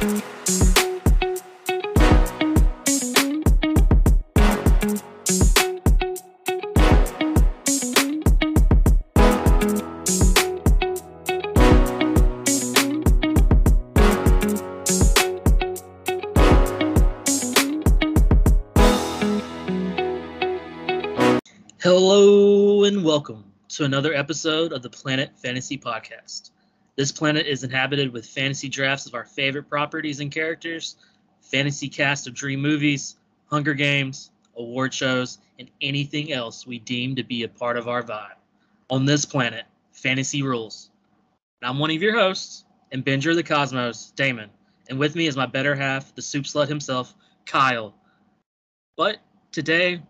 Hello and welcome to another episode of the Planet Fantasy Podcast. This planet is inhabited with fantasy drafts of our favorite properties and characters, fantasy cast of dream movies, Hunger Games, award shows, and anything else we deem to be a part of our vibe. On this planet, fantasy rules. And I'm one of your hosts, and of the Cosmos, Damon. And with me is my better half, the soup slut himself, Kyle. But today,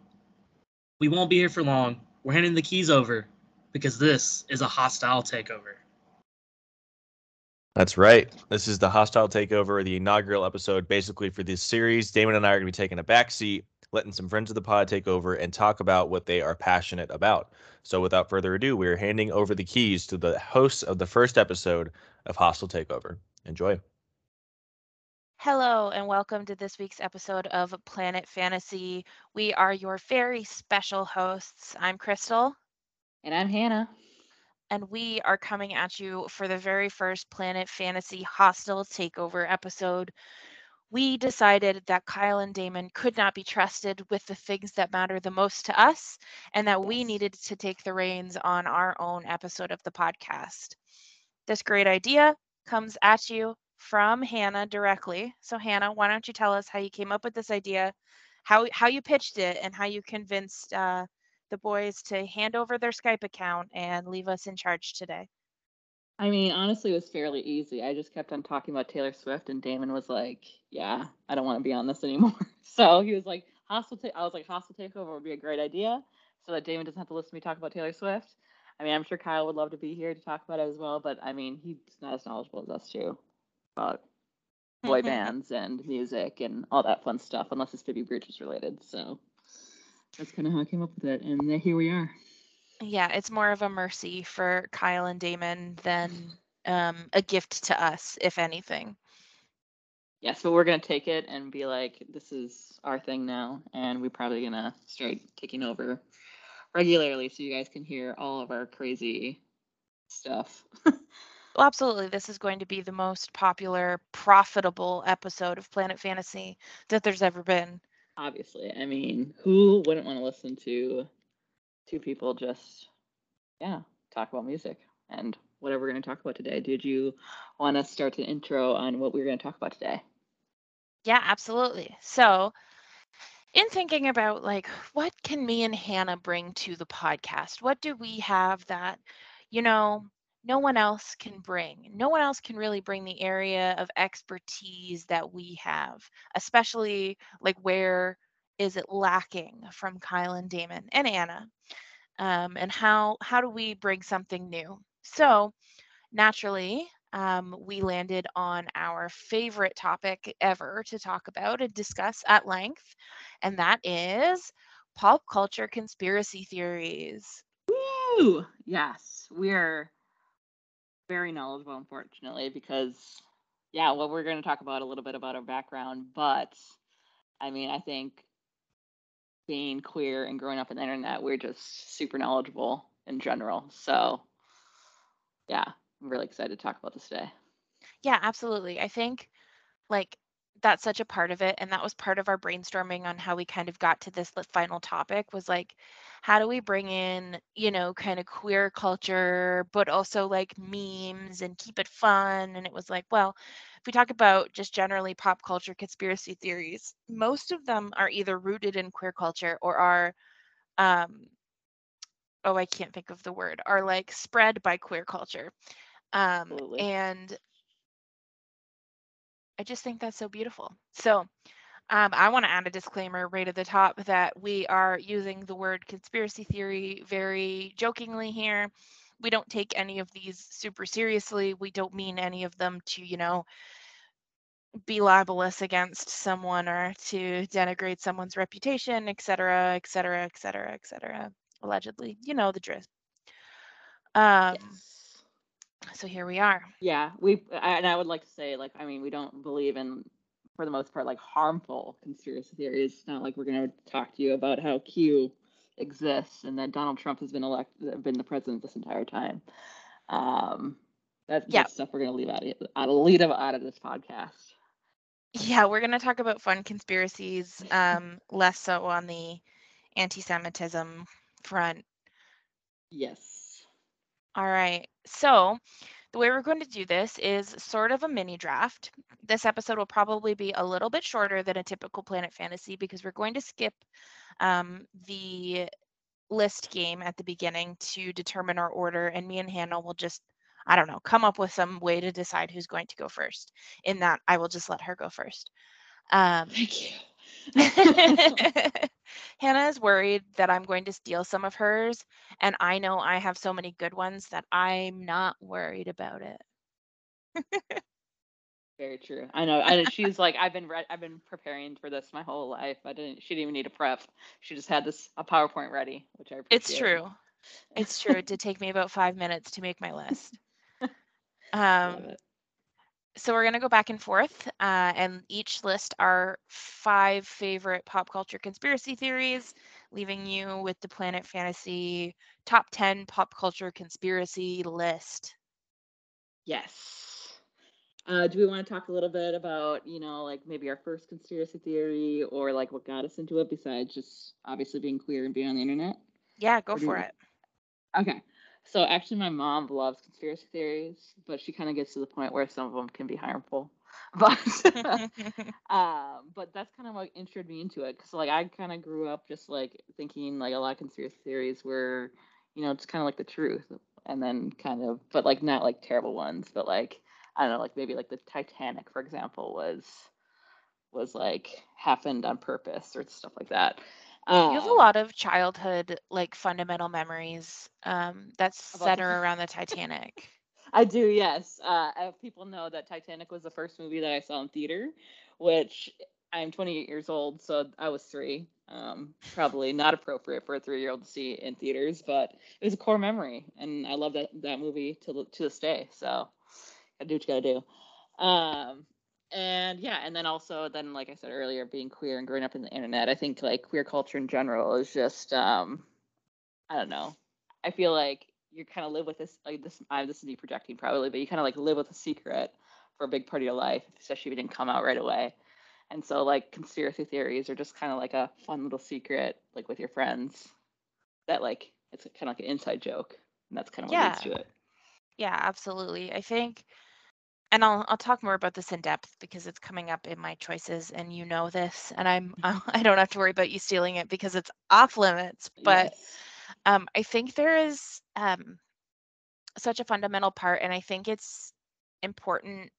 we won't be here for long. We're handing the keys over because this is a hostile takeover. That's right. This is the hostile takeover, the inaugural episode, basically for this series. Damon and I are going to be taking a back seat, letting some friends of the pod take over and talk about what they are passionate about. So, without further ado, we are handing over the keys to the hosts of the first episode of Hostile Takeover. Enjoy. Hello, and welcome to this week's episode of Planet Fantasy. We are your very special hosts. I'm Crystal. And I'm Hannah. And we are coming at you for the very first Planet Fantasy Hostile Takeover episode. We decided that Kyle and Damon could not be trusted with the things that matter the most to us, and that we needed to take the reins on our own episode of the podcast. This great idea comes at you from Hannah directly. So Hannah, why don't you tell us how you came up with this idea, how how you pitched it, and how you convinced uh, the boys to hand over their Skype account and leave us in charge today? I mean, honestly, it was fairly easy. I just kept on talking about Taylor Swift, and Damon was like, "Yeah, I don't want to be on this anymore." so he was like, "Hostile." Ta-. I was like, "Hostile takeover would be a great idea," so that Damon doesn't have to listen to me talk about Taylor Swift. I mean, I'm sure Kyle would love to be here to talk about it as well, but I mean, he's not as knowledgeable as us too about boy bands and music and all that fun stuff, unless it's Phoebe Bridgers related. So that's kind of how I came up with it, and here we are. Yeah, it's more of a mercy for Kyle and Damon than um, a gift to us, if anything. Yes, but we're gonna take it and be like, this is our thing now, and we're probably gonna start taking over regularly so you guys can hear all of our crazy stuff. Well, absolutely. This is going to be the most popular, profitable episode of Planet Fantasy that there's ever been. Obviously. I mean, who wouldn't want to listen to two people just, yeah, talk about music and whatever we're going to talk about today? Did you want to start an intro on what we're going to talk about today? Yeah, absolutely. So, in thinking about like what can me and Hannah bring to the podcast? What do we have that, you know, no one else can bring. No one else can really bring the area of expertise that we have, especially like where is it lacking from Kyle and Damon and Anna, um, and how how do we bring something new? So naturally, um, we landed on our favorite topic ever to talk about and discuss at length, and that is pop culture conspiracy theories. Woo! Yes, we're very knowledgeable, unfortunately, because yeah, well, we're going to talk about a little bit about our background, but I mean, I think being queer and growing up in the internet, we're just super knowledgeable in general. So yeah, I'm really excited to talk about this today. Yeah, absolutely. I think like that's such a part of it and that was part of our brainstorming on how we kind of got to this final topic was like how do we bring in you know kind of queer culture but also like memes and keep it fun and it was like well if we talk about just generally pop culture conspiracy theories most of them are either rooted in queer culture or are um oh i can't think of the word are like spread by queer culture um Absolutely. and I just think that's so beautiful. So um, I want to add a disclaimer right at the top that we are using the word conspiracy theory very jokingly here. We don't take any of these super seriously. We don't mean any of them to, you know, be libelous against someone or to denigrate someone's reputation, et cetera, et cetera, et cetera, et cetera. Allegedly, you know the drift. Um, yes. So here we are. Yeah, we and I would like to say like I mean we don't believe in for the most part like harmful conspiracy theories. It's not like we're going to talk to you about how Q exists and that Donald Trump has been elected been the president this entire time. Um that's Yeah. stuff we're going to leave out of out of leave out of this podcast. Yeah, we're going to talk about fun conspiracies, um, less so on the anti Semitism front. Yes. All right. So, the way we're going to do this is sort of a mini draft. This episode will probably be a little bit shorter than a typical Planet Fantasy because we're going to skip um, the list game at the beginning to determine our order, and me and Hannah will just, I don't know, come up with some way to decide who's going to go first. In that, I will just let her go first. Um, Thank you. Hannah is worried that I'm going to steal some of hers, and I know I have so many good ones that I'm not worried about it. Very true. I know. I, she's like, I've been re- I've been preparing for this my whole life. I didn't. She didn't even need a prep. She just had this a PowerPoint ready, which I appreciate. It's true. It's true. It did take me about five minutes to make my list. Love Um, it. So we're going to go back and forth, uh, and each list our five favorite pop culture conspiracy theories, leaving you with the Planet Fantasy top 10 pop culture conspiracy list. Yes. Uh, do we want to talk a little bit about, you know, like maybe our first conspiracy theory or like what got us into it besides just obviously being queer and being on the internet? Yeah, go Or for it. Okay. So actually, my mom loves conspiracy theories, but she kind of gets to the point where some of them can be harmful. But um, but that's kind of what introduced me into it because like I kind of grew up just like thinking like a lot of conspiracy theories were, you know, it's kind of like the truth, and then kind of, but like not like terrible ones, but like I don't know, like maybe like the Titanic, for example, was was like happened on purpose or stuff like that. Um, You have a lot of childhood, like fundamental memories um, that About the- center around the Titanic. I do, yes. Uh, people know that Titanic was the first movie that I saw in theater, which I'm 28 years old, so I was three. Um, probably not appropriate for a three-year-old to see in theaters, but it was a core memory, and I love that that movie to to this day. So, gotta do what you gotta do. Um, and yeah, and then also then, like I said earlier, being queer and growing up in the internet, I think like queer culture in general is just um, I don't know. I feel like you kind of live with this like this I this is me projecting probably, but you kind of like live with a secret for a big part of your life, especially if it didn't come out right away. And so like conspiracy theories are just kind of like a fun little secret, like with your friends, that like it's kind of like an inside joke, and that's kind of what leads Yeah. to it. Yeah, absolutely. I think, and I'll I'll talk more about this in depth because it's coming up in my choices, and you know this, and I'm I don't have to worry about you stealing it because it's off limits. But Yes. um, I think there is um, such a fundamental part, and I think it's important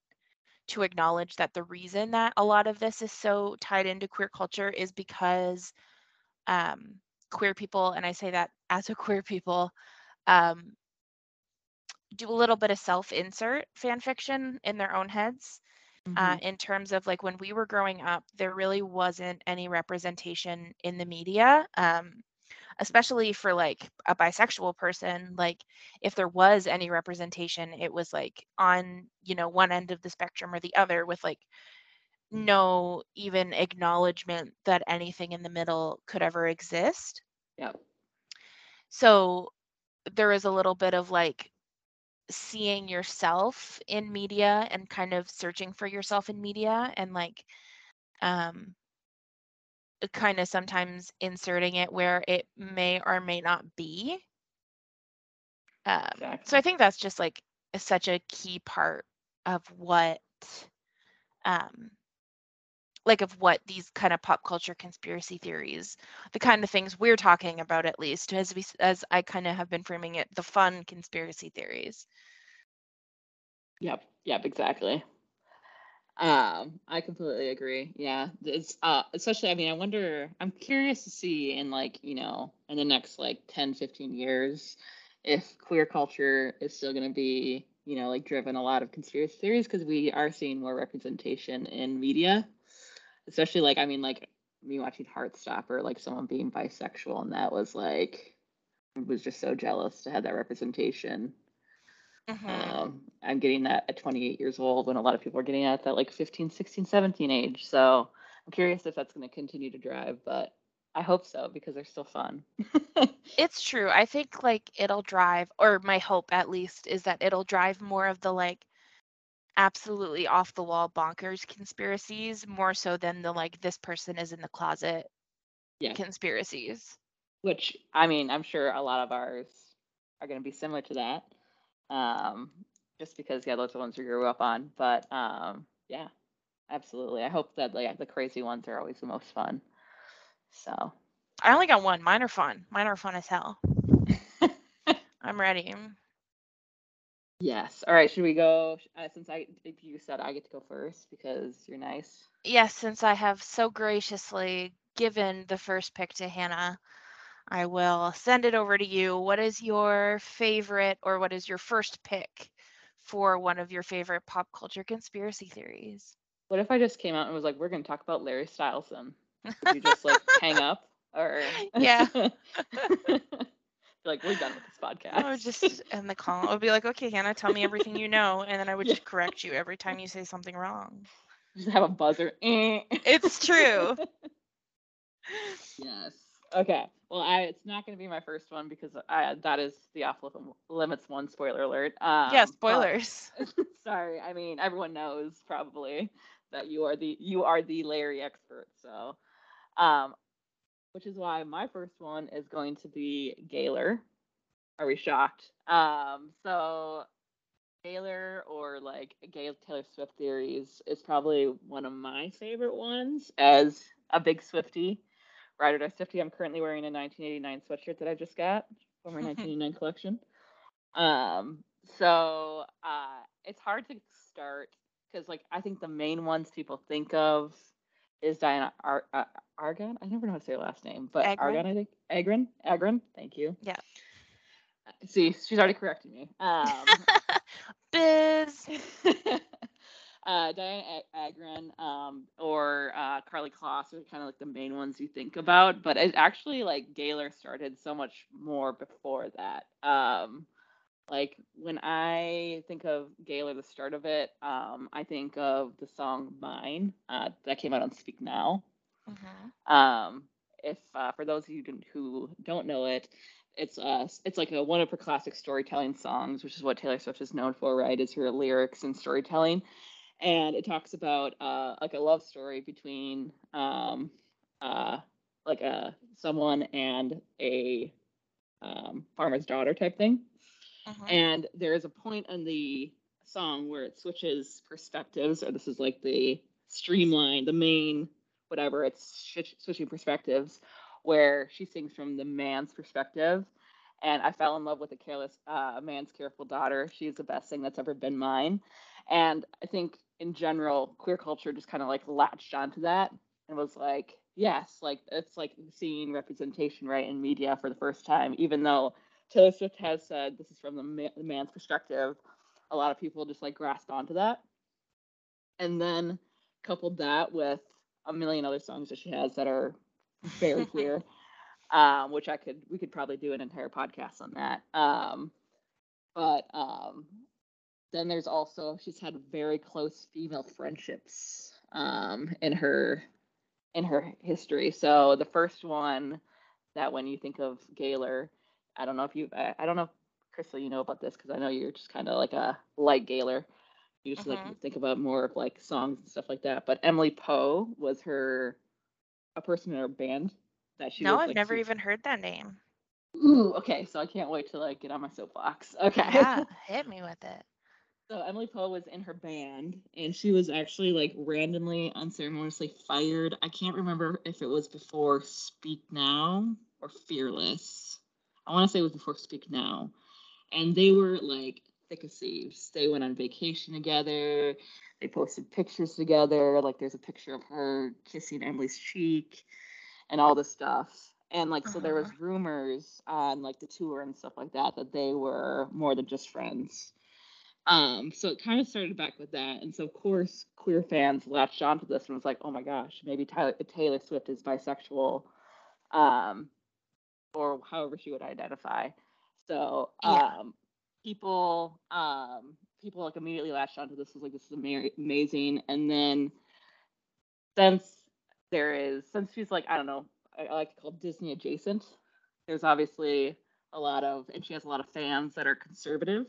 to acknowledge that the reason that a lot of this is so tied into queer culture is because um, queer people, and I say that as a queer people, um, do a little bit of self-insert fan fiction in their own heads uh, Mhm. in terms of like when we were growing up, there really wasn't any representation in the media, um, especially for like a bisexual person. Like if there was any representation, it was like on you know one end of the spectrum or the other, with like no even acknowledgement that anything in the middle could ever exist. Yep. So there is a little bit of like seeing yourself in media and kind of searching for yourself in media and like um kind of sometimes inserting it where it may or may not be. Um so i think that's just like such a key part of what um like of what these kind of pop culture conspiracy theories the kind of things we're talking about at least as we as i kind of have been framing it the fun conspiracy theories Yep. Yep. Exactly. Um, I completely agree. Yeah, it's uh, especially. I mean, I wonder. I'm curious to see in like you know in the next like 10, 15 years if queer culture is still going to be you know like driven a lot of conspiracy theories because we are seeing more representation in media, especially like I mean like me watching Heartstopper, like someone being bisexual, and that was like I was just so jealous to have that representation. Mhm. Um, I'm getting that at 28 years old when a lot of people are getting at that like 15, 16, 17 age. So I'm curious if that's going to continue to drive, but I hope so because they're still fun. It's true. I think like it'll drive, or my hope at least is that it'll drive more of the like absolutely off the wall bonkers conspiracies more so than the like this person is in the closet yeah. conspiracies. Which I mean, I'm sure a lot of ours are going to be similar to that. Um, just because yeah, those are the ones we grew up on. But um, yeah, absolutely. I hope that like the crazy ones are always the most fun. So I only got one. Mine are fun. Mine are fun as hell. I'm ready. Yes. All right. Should we go? Uh, since I if you said I get to go first because you're nice. Yes, since I have so graciously given the first pick to Hannah, I will send it over to you. What is your favorite, or what is your first pick for one of your favorite pop culture conspiracy theories? What if I just came out and was like, "We're going to talk about Larry Stylinson"? Would you just like hang up or? Yeah. like we're done with this podcast. I would just end the call. I would be like, okay, Hannah, tell me everything you know. And then I would Yeah. just correct you every time you say something wrong. just have a buzzer. It's true. yes. Okay. Well, I it's not going to be my first one because I that is the off limits one. Spoiler alert. Um, yeah, but- spoilers. sorry. I mean, everyone knows probably that you are the you are the Larry expert. So, um, which is why my first one is going to be Gaylor. Are we shocked? Um, so Gaylor or like Gail Taylor Swift theories is probably one of my favorite ones as a big Swiftie. Ride or Die Swiftie. I'm currently wearing a 1989 sweatshirt that I just got from my 1989 collection. Um, so uh, it's hard to start because like I think the main ones people think of is Dianna Ar- uh, Argon. I never know how to say her last name, but Agron? Argon, I think. Agron. Agron. Thank you. Yeah. Uh, See, she's already correcting me. Um, Biz. uh, Dianna Agron um, or uh, Karlie Kloss are kind of like the main ones you think about, but it actually like Gaylor started so much more before that. Um, like when I think of Gaylor, the start of it, um, I think of the song "Mine" uh, that came out on Speak Now. Mhm. Um, if uh, for those of you who don't know it, it's uh it's like a, one of her classic storytelling songs, which is what Taylor Swift is known for, right? Is her lyrics and storytelling, and it talks about uh like a love story between um uh like a someone and a um, farmer's daughter type thing. Mhm. And there is a point in the song where it switches perspectives, or this is like the streamline, the main, whatever, it's switch- switching perspectives, where she sings from the man's perspective. And I fell in love with a careless uh, man's careful daughter. She's the best thing that's ever been mine. And I think in general, queer culture just kind of like latched onto that and was like, yes, like it's like seeing representation right in media for the first time, even though Taylor Swift has said this is from the, ma- the man's perspective. A lot of people just like grasp onto that. And then coupled that with a million other songs that she has that are very queer, um, which I could we could probably do an entire podcast on that. Um, but um, then there's also she's had very close female friendships um, in her in her history. So the first one that when you think of Gaylor, I don't know if you I, I don't know if Crystal you know about this because I know you're just kind of like a light Gaylor. You just like Mhm. think about more of like songs and stuff like that. But Emily Poe was her a person in her band that she no, was, I've like, never even heard that name. Ooh, okay, so I can't wait to like get on my soapbox. Okay. Yeah, hit me with it. So Emily Poe was in her band, and she was actually like randomly, unceremoniously fired. I can't remember if it was before Speak Now or Fearless. I want to say it was before Speak Now, and they were like thick as thieves. They went on vacation together. They posted pictures together. Like there's a picture of her kissing Emily's cheek, and all this stuff. And like so, there was Uh-huh. rumors on like the tour and stuff like that that they were more than just friends. Um, so it kind of started back with that, and so of course queer fans latched onto this and was like, "Oh my gosh, maybe Tyler, Taylor Swift is bisexual," um, or however she would identify. So Yeah. um, people um people like immediately latched onto this was like this is amazing and then since there is since she's like i don't know I, I like to call disney adjacent there's obviously a lot of and she has a lot of fans that are conservative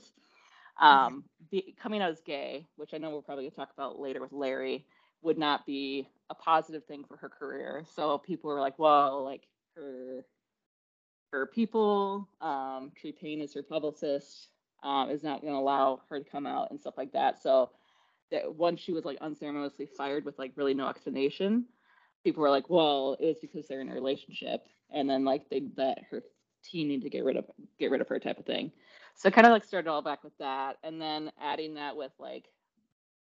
um be, coming out as gay which i know we're probably going to talk about later with larry would not be a positive thing for her career so people were like well like her her people um tree paine is her publicist um, is not going to allow her to come out and stuff like that. So that once she was like unceremoniously fired with like really no explanation, people were like, well, it was because they're in a relationship, and then like they let her team need to get rid of get rid of her type of thing. So kind of like started all back with that, and then adding that with like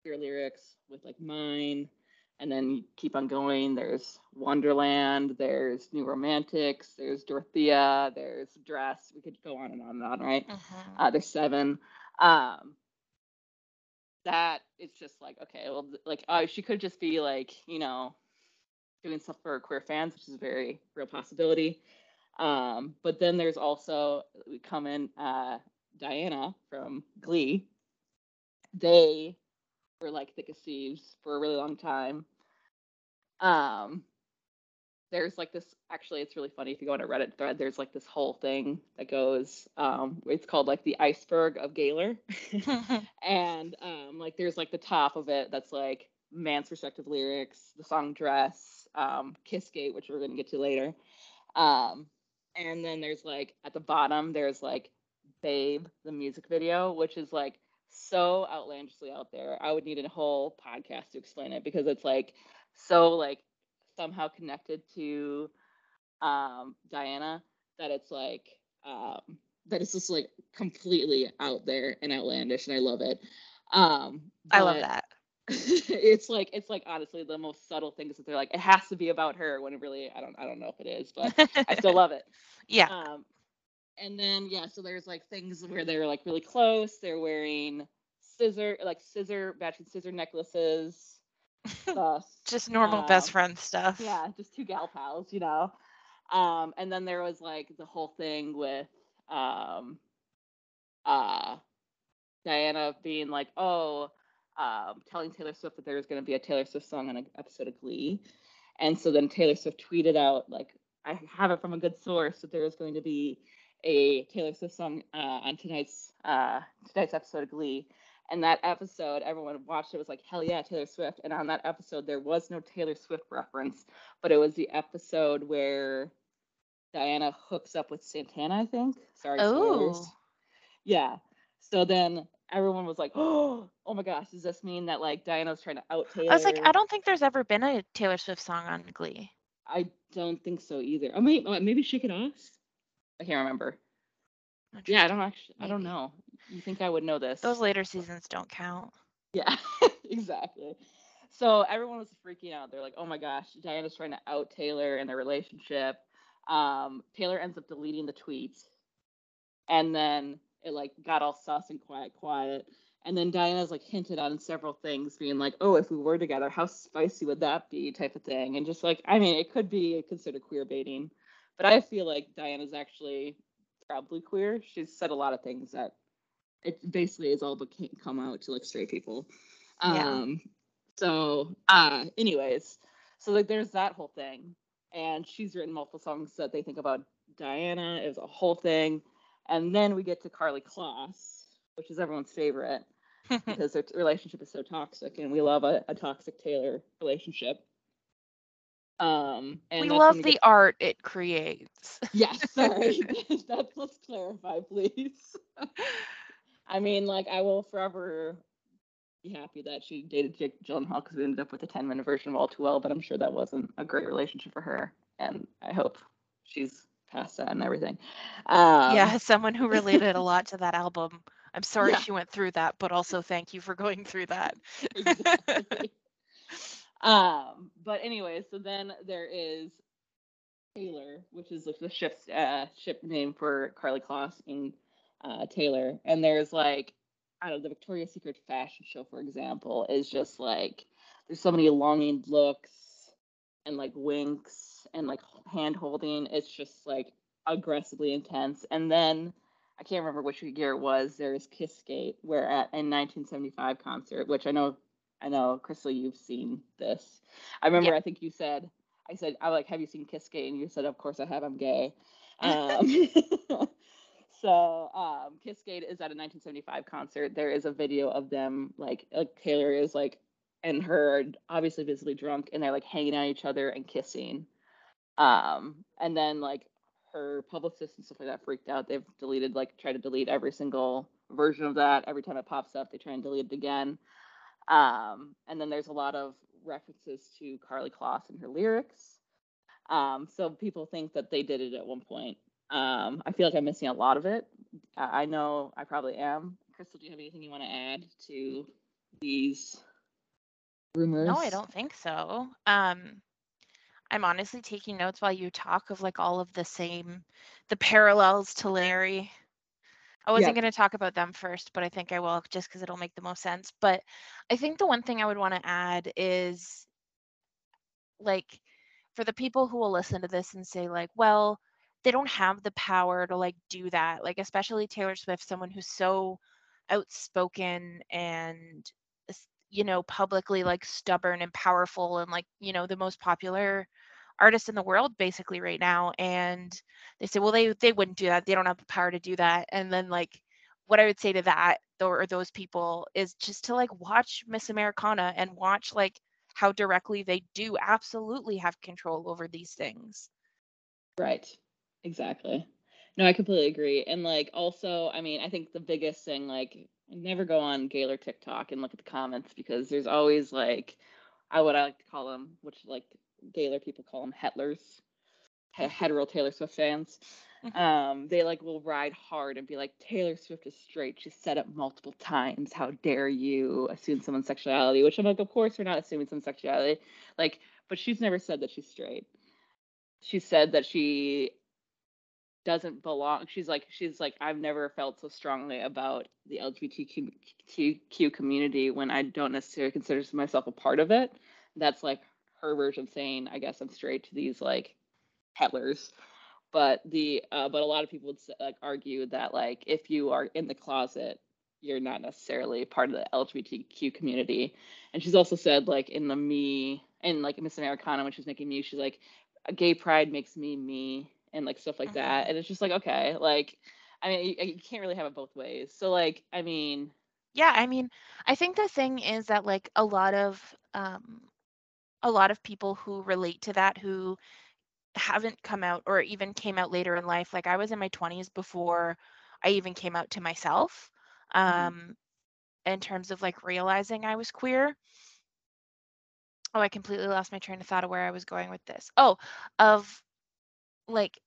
your lyrics with like mine, and then you keep on going. There's Wonderland, there's New Romantics, there's Dorothea, there's Dress. We could go on and on and on, right? Mhm. Uh, there's seven. Um, that it's just like okay, well, like uh, she could just be like you know doing stuff for queer fans, which is a very real possibility. Um, but then there's also we come in uh, Dianna from Glee. They were like thick as thieves for a really long time. Um, there's like this actually it's really funny if you go on a reddit thread there's like this whole thing that goes um it's called like the iceberg of gaylor. And um like there's like the top of it that's like man's perspective lyrics the song dress um kissgate which we're going to get to later. Um and then there's like at the bottom there's like babe the music video which is like so outlandishly out there. I would need a whole podcast to explain it because it's like so like somehow connected to um dianna that it's like um that it's just like completely out there and outlandish and i love it um I love that. it's like it's like honestly the most subtle things that they're like it has to be about her when it really i don't i don't know if it is but i still love it yeah. um and then yeah so there's like things where they're like really close they're wearing scissor like scissor matching scissor necklaces Just normal best um, friend stuff. yeah just two gal pals you know? Um and then there was like the whole thing with um uh dianna being like oh um telling taylor swift that there was going to be a taylor swift song on an episode of glee. And so then taylor swift tweeted out like i have it from a good source that there is going to be a taylor swift song uh, on tonight's uh tonight's episode of glee and that episode everyone watched it was like hell yeah taylor swift and on that episode there was no taylor swift reference but it was the episode where Dianna hooks up with Santana, I think. Sorry, spoilers. Oh. Yeah. So then everyone was like, "Oh, oh my gosh, does this mean that like Dianna's trying to out Taylor?" I was like, I don't think there's ever been a Taylor Swift song on Glee. I don't think so either. Oh, maybe, oh, maybe Shake It Off. I can't remember. Yeah, I don't actually. I don't know. You think I would know this? Those later seasons don't count. Yeah, exactly. So everyone was freaking out. They're like, "Oh my gosh, Dianna's trying to out Taylor in their relationship." Um, Taylor ends up deleting the tweet, and then it like got all sus and quiet, quiet. And then Dianna's like hinted on several things, being like, "Oh, if we were together, how spicy would that be?" type of thing, and just like, I mean, it could be considered queer baiting, but I feel like Dianna's actually probably queer. She's said a lot of things that it basically is all but can't come out to like straight people. Yeah. Um so uh anyways, so like there's that whole thing. And she's written multiple songs that they think about Dianna. It was a whole thing. And then we get to Karlie Kloss, which is everyone's favorite because their relationship is so toxic and we love a, a toxic Taylor relationship. Um and we love the get- art it creates. Yes, sorry. That's let's clarify, please. I mean, like, I will forever be happy that she dated Jake Gyllenhaal because we ended up with a 10 minute version of All Too Well, but I'm sure that wasn't a great relationship for her. And I hope she's past that and everything. Um, yeah, someone who related a lot to that album. I'm sorry Yeah. she went through that, but also thank you for going through that. exactly. um, but anyway, so then there is Kaylor, which is like the ship's uh, ship name for Karlie Kloss and uh, Taylor, and there's like I don't know the Victoria's Secret fashion show, for example, is just like there's so many longing looks and like winks and like hand holding. It's just like aggressively intense, and then I can't remember which year it was. There's Kissgate, where at a 1975 concert, which I know, I know, Crystal, you've seen this. I remember, Yeah. I think you said, I said, I like, have you seen Kissgate? And you said, of course I have. I'm gay. Um, so um, is at a 1975 concert. There is a video of them, like, like Taylor is like, and her obviously visibly drunk, and they're like hanging out each other and kissing. Um, and then like her publicist and stuff like that freaked out. They've deleted like try to delete every single version of that. Every time it pops up, they try and delete it again. Um, and then there's a lot of references to Karlie Kloss and her lyrics. Um, so people think that they did it at one point. Um, I feel like I'm missing a lot of it. I I know I probably am. Crystal, do you have anything you want to add to these rumors? No, I don't think so. Um, I'm honestly taking notes while you talk of like all of the same, the parallels to Larry. I wasn't Yeah. going to talk about them first, but I think I will just because it'll make the most sense. But I think the one thing I would want to add is like for the people who will listen to this and say like, well, they don't have the power to like do that. Like especially Taylor Swift, someone who's so outspoken and you know publicly like stubborn and powerful and like you know the most popular artist in the world basically right now and they say well they they wouldn't do that they don't have the power to do that and then like what i would say to that or those people is just to like watch miss americana and watch like how directly they do absolutely have control over these things Right. Exactly. No, I completely agree. And like also, I mean, I think the biggest thing, like, never go on Gaylor TikTok and look at the comments because there's always like, I what I like to call them, which like Gaylor people call them hetlers, he- hetero Taylor Swift fans. Mhm. Um, they like will ride hard and be like, Taylor Swift is straight. She's set up multiple times. How dare you assume someone's sexuality? Which I'm like, of course we're not assuming someone's sexuality. Like, but she's never said that she's straight. She said that she doesn't belong. She's like, she's like, I've never felt so strongly about the LGBTQ community when I don't necessarily consider myself a part of it. That's like her version of saying, I guess I'm straight to these like hetlers. But the uh, but a lot of people would like argue that like if you are in the closet, you're not necessarily part of the LGBTQ community. And she's also said like in the me and like Miss Americana when she's making me, she's like, gay pride makes me me and like stuff like that. And it's just like okay, like I mean you, you can't really have it both ways. So like I mean yeah i mean i think the thing is that like a lot of um a lot of people who relate to that who haven't come out or even came out later in life like i was in my 20s before i even came out to myself Mhm. um in terms of like realizing i was queer oh i completely lost my train of thought of where i was going with this oh of like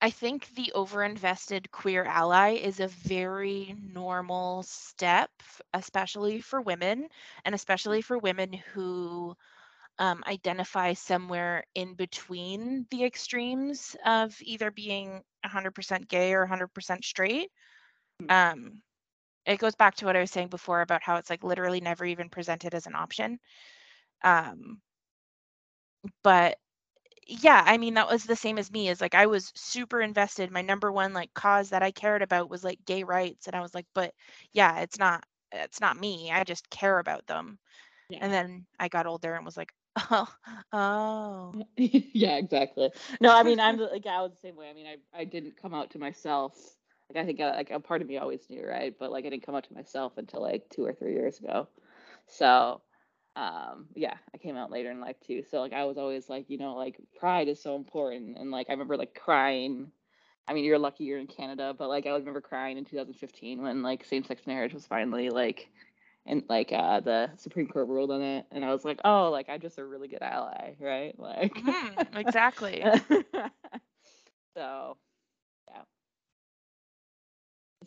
I think the overinvested queer ally is a very normal step, especially for women, and especially for women who um, identify somewhere in between the extremes of either being 100% gay or 100% straight. Um, it goes back to what I was saying before about how it's like literally never even presented as an option. Um, but yeah, I mean, that was the same as me. Is like I was super invested. My number one like cause that I cared about was like gay rights, and I was like, but yeah, it's not, it's not me. I just care about them. Yeah. And then I got older and was like, oh, oh, yeah, exactly. No, I mean, I'm the- like I was the same way. I mean, I I didn't come out to myself. Like I think uh, like a part of me always knew, right? But like I didn't come out to myself until like two or three years ago. So, um, yeah, I came out later in life too. So like I was always like, you know, like pride is so important, and like I remember like crying. I mean, you're lucky you're in Canada, but like I remember crying in 2015 when like same-sex marriage was finally like and like uh the Supreme Court ruled on it, and I was like, oh, like I'm just a really good ally, right? Like Mhm, exactly. so yeah.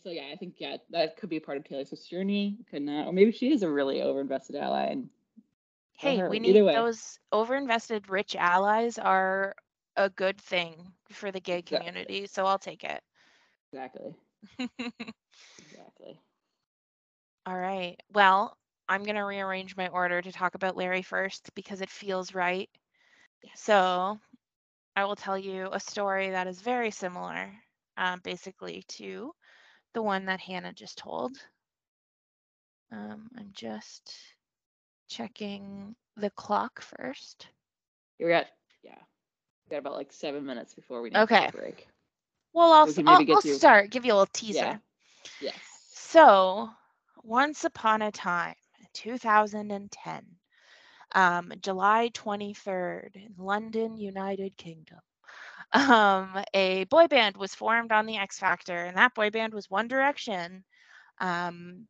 So yeah, I think yeah, that could be part of Taylor Swift's journey. Could not, or maybe she is a really overinvested ally. And Hey, her. we need those overinvested rich allies are a good thing for the gay Exactly. community, so I'll take it. exactly, exactly. All right. Well, I'm going to rearrange my order to talk about Larry first because it feels right. So I will tell you a story that is very similar, um, basically, to the one that Hannah just told. Um, I'm just checking the clock first. You're at yeah. We got about like seven minutes before we need Okay. to a break. Well, I'll, We I'll, I'll start, give you a little teaser. Yeah. Yes. So, once upon a time, 2010, um, July 23rd, in London, United Kingdom, um, a boy band was formed on the X Factor, and that boy band was One Direction. Um,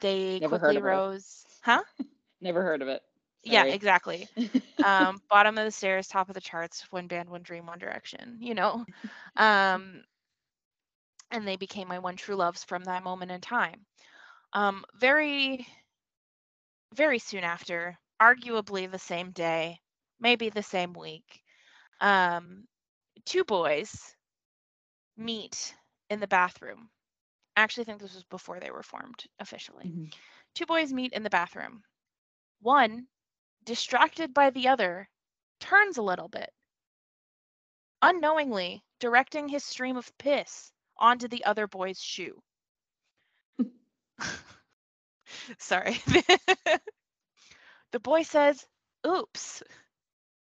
they Never quickly rose, huh? Never heard of it. Yeah, exactly. um, bottom of the stairs, top of the charts, one band, one dream, one direction, you know. Um, and they became my one true loves from that moment in time. Um, very, very soon after, arguably the same day, maybe the same week, um, two boys meet in the bathroom. I actually think this was before they were formed officially Mhm. Two boys meet in the bathroom. One, distracted by the other, turns a little bit, unknowingly directing his stream of piss onto the other boy's shoe. Sorry. the boy says, Oops.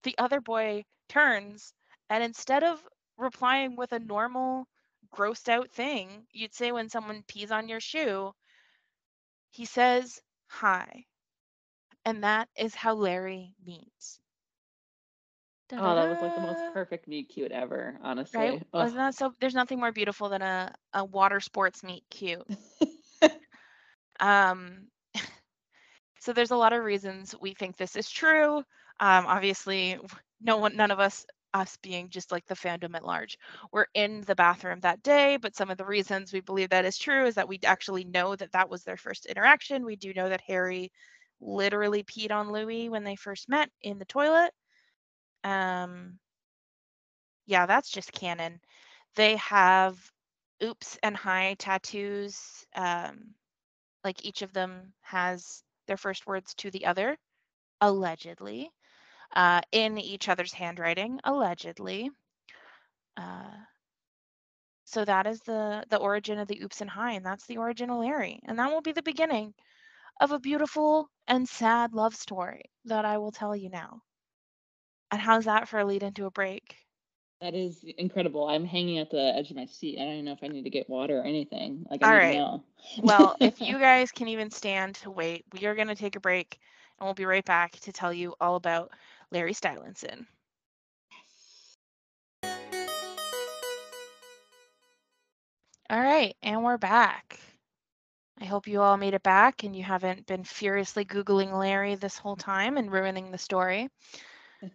The other boy turns, and instead of replying with a normal, grossed out thing you'd say when someone pees on your shoe, he says, Hi. And that is how Larry meets. Oh, that was like the most perfect meet cute ever, honestly. Right? Wasn't that so? There's nothing more beautiful than a, a water sports meet cute. Um, so there's a lot of reasons we think this is true. Um, obviously, no one, none of us, us being just like the fandom at large, We're in the bathroom that day. But some of the reasons we believe that is true is that we actually know that that was their first interaction. We do know that Harry literally peed on Louis when they first met in the toilet. Um, yeah, that's just canon. They have oops and hi tattoos. Um, like each of them has their first words to the other, allegedly, uh, in each other's handwriting, allegedly. Uh, so that is the the origin of the oops and hi, and that's the original Larry, and that will be the beginning of a beautiful and sad love story that I will tell you now. And how's that for a lead into a break? That is incredible. I'm hanging at the edge of my seat. I don't even know if I need to get water or anything. Like I All right. Well, if you guys can even stand to wait, we are going to take a break and we'll be right back to tell you all about Larry Stylinson. All right, and we're back. I hope you all made it back and you haven't been furiously Googling Larry this whole time and ruining the story.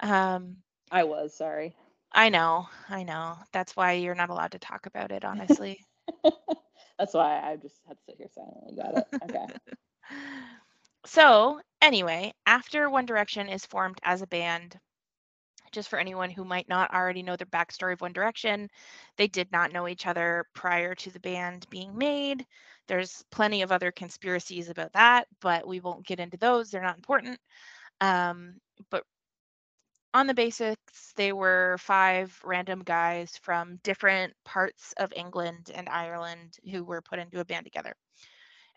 Um, I was sorry. I know, I know. That's why you're not allowed to talk about it, honestly. That's why I just had to sit here silently. Got it. Okay. So, anyway, after One Direction is formed as a band, just for anyone who might not already know the backstory of One Direction, they did not know each other prior to the band being made. There's plenty of other conspiracies about that, but we won't get into those. They're not important. Um, but on the basics, they were five random guys from different parts of England and Ireland who were put into a band together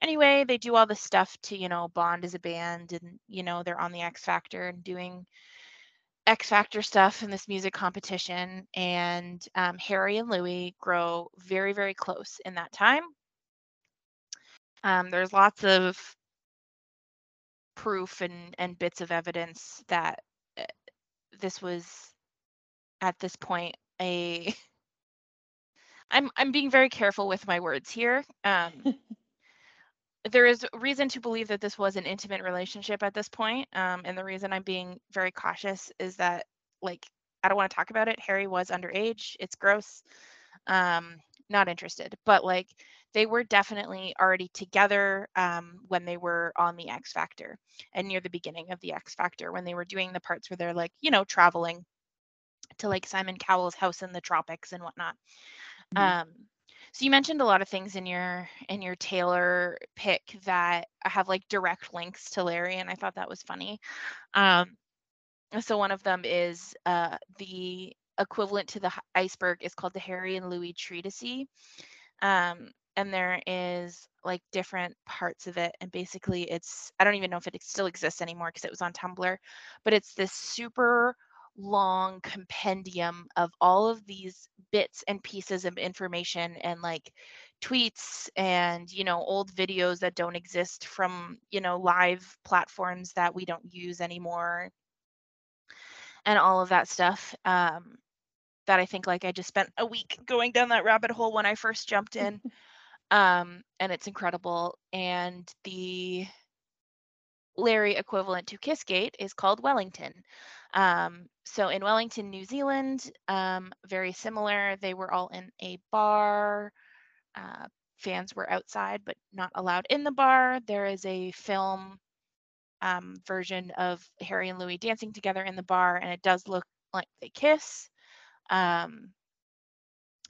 anyway, they do all this stuff to, you know, bond as a band and, you know, they're on the X Factor and doing X Factor stuff in this music competition. And um, Harry and Louis grow very, very close in that time. Um, there's lots of proof and, and bits of evidence that uh, this was at this point a I'm I'm being very careful with my words here. Um, there is reason to believe that this was an intimate relationship at this point um, and the reason i'm being very cautious is that like i don't want to talk about it harry was underage it's gross um, not interested but like they were definitely already together um, when they were on the x factor and near the beginning of the x factor when they were doing the parts where they're like you know traveling to like simon cowell's house in the tropics and whatnot Mhm. um, so you mentioned a lot of things in your in your Taylor pick that have like direct links to Larry, and I thought that was funny. Um, so one of them is uh, the equivalent to the iceberg is called the Harry and Louis Treatise. Um, and there is like different parts of it. And basically, it's, I don't even know if it still exists anymore because it was on Tumblr, but it's this super long compendium of all of these bits and pieces of information and like tweets and you know old videos that don't exist from you know live platforms that we don't use anymore and all of that stuff um that i think like i just spent a week going down that rabbit hole when i first jumped in um and it's incredible and the larry equivalent to kissgate is called wellington um, so in wellington new zealand um, very similar they were all in a bar uh, fans were outside but not allowed in the bar. There is a film um, version of Harry and Louis dancing together in the bar, and it does look like they kiss. Um,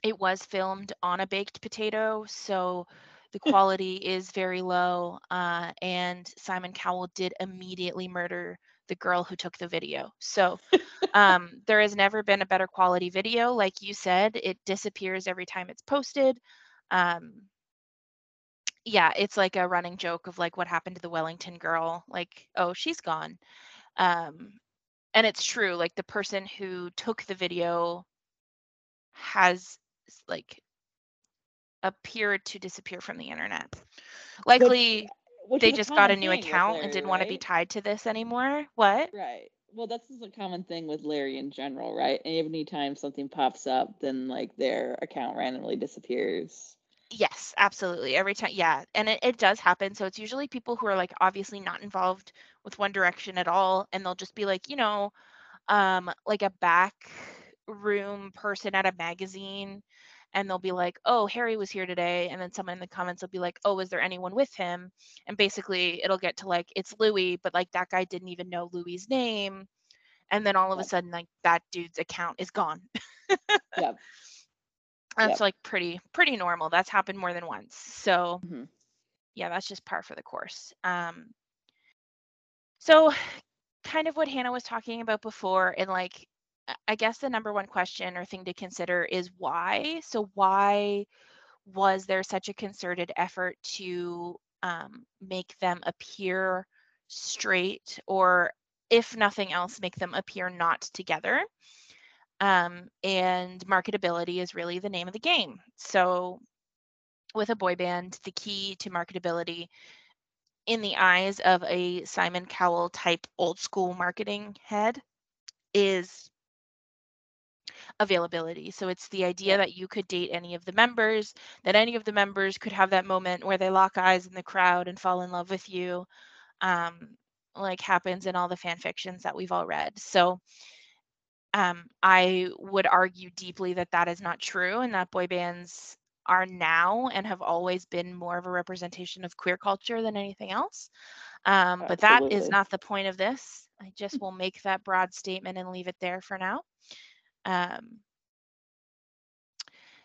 it was filmed on a baked potato, so the quality is very low. Uh, and Simon Cowell did immediately murder the girl who took the video. So um, there has never been a better quality video. Like you said, it disappears every time it's posted um yeah it's like a running joke of like what happened to the wellington girl like oh she's gone um and it's true like the person who took the video has like appeared to disappear from the internet likely Which they just got a new account and didn't want to be tied to this anymore what Right. Well, that's just a common thing with Larry in general, right? Anytime something pops up, then like their account randomly disappears. Yes, absolutely. Every time, yeah. And it, it does happen. So it's usually people who are like obviously not involved with One Direction at all. And they'll just be like, you know, um, like a back room person at a magazine. And they'll be like, oh, Harry was here today. And then someone in the comments will be like, oh, is there anyone with him? And basically it'll get to like, it's Louis, but like that guy didn't even know Louis's name. And then all of a sudden, like that dude's account is gone. yeah. That's Yep. like pretty, pretty normal. That's happened more than once. So Mhm. yeah, that's just par for the course. Um, so, kind of what Hannah was talking about before, and like, I- guess the number one question or thing to consider is why. So, why was there such a concerted effort to um, make them appear straight, or if nothing else, make them appear not together? Um, and marketability is really the name of the game. So, with a boy band, the key to marketability in the eyes of a Simon Cowell type old school marketing head is availability. So it's the idea that you could date any of the members, that any of the members could have that moment where they lock eyes in the crowd and fall in love with you, um, like happens in all the fan fictions that we've all read. So um, I would argue deeply that that is not true and that boy bands are now and have always been more of a representation of queer culture than anything else. Um, but that is not the point of this. I just will make that broad statement and leave it there for now. Um,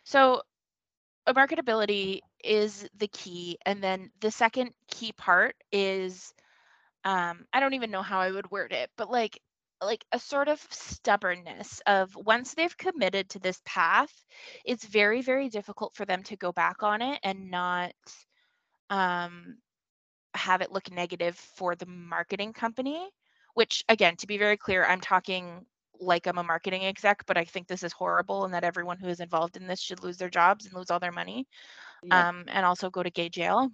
so, marketability is the key. And then the second key part is um, I don't even know how I would word it, but like like a sort of stubbornness of once they've committed to this path, it's very, very difficult for them to go back on it and not um, have it look negative for the marketing company. Which, again, to be very clear, I'm talking like I'm a marketing exec, but I think this is horrible and that everyone who is involved in this should lose their jobs and lose all their money Yep. um, and also go to gay jail.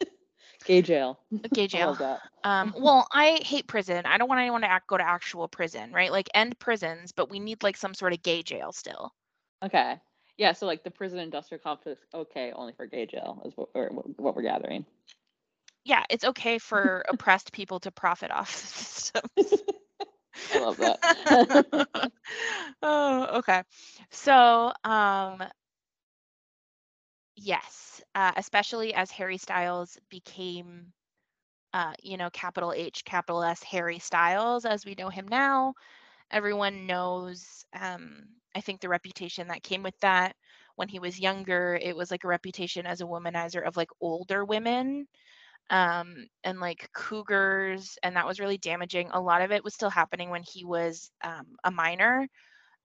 Gay jail. Gay jail. Um, well, I hate prison. I don't want anyone to act, go to actual prison, right? Like end prisons, but we need like some sort of gay jail still. Okay. Yeah. So like the prison industrial complex. Okay, only for gay jail is what, or what we're gathering. Yeah, it's okay for oppressed people to profit off the system. I love that. oh, okay. So, um, yes, uh, especially as Harry Styles became, uh, you know, capital H, capital S, Harry Styles, as we know him now. Everyone knows, um, I think, the reputation that came with that. When he was younger, it was like a reputation as a womanizer of like older women um, and like cougars, and that was really damaging. A lot of it was still happening when he was um, a minor.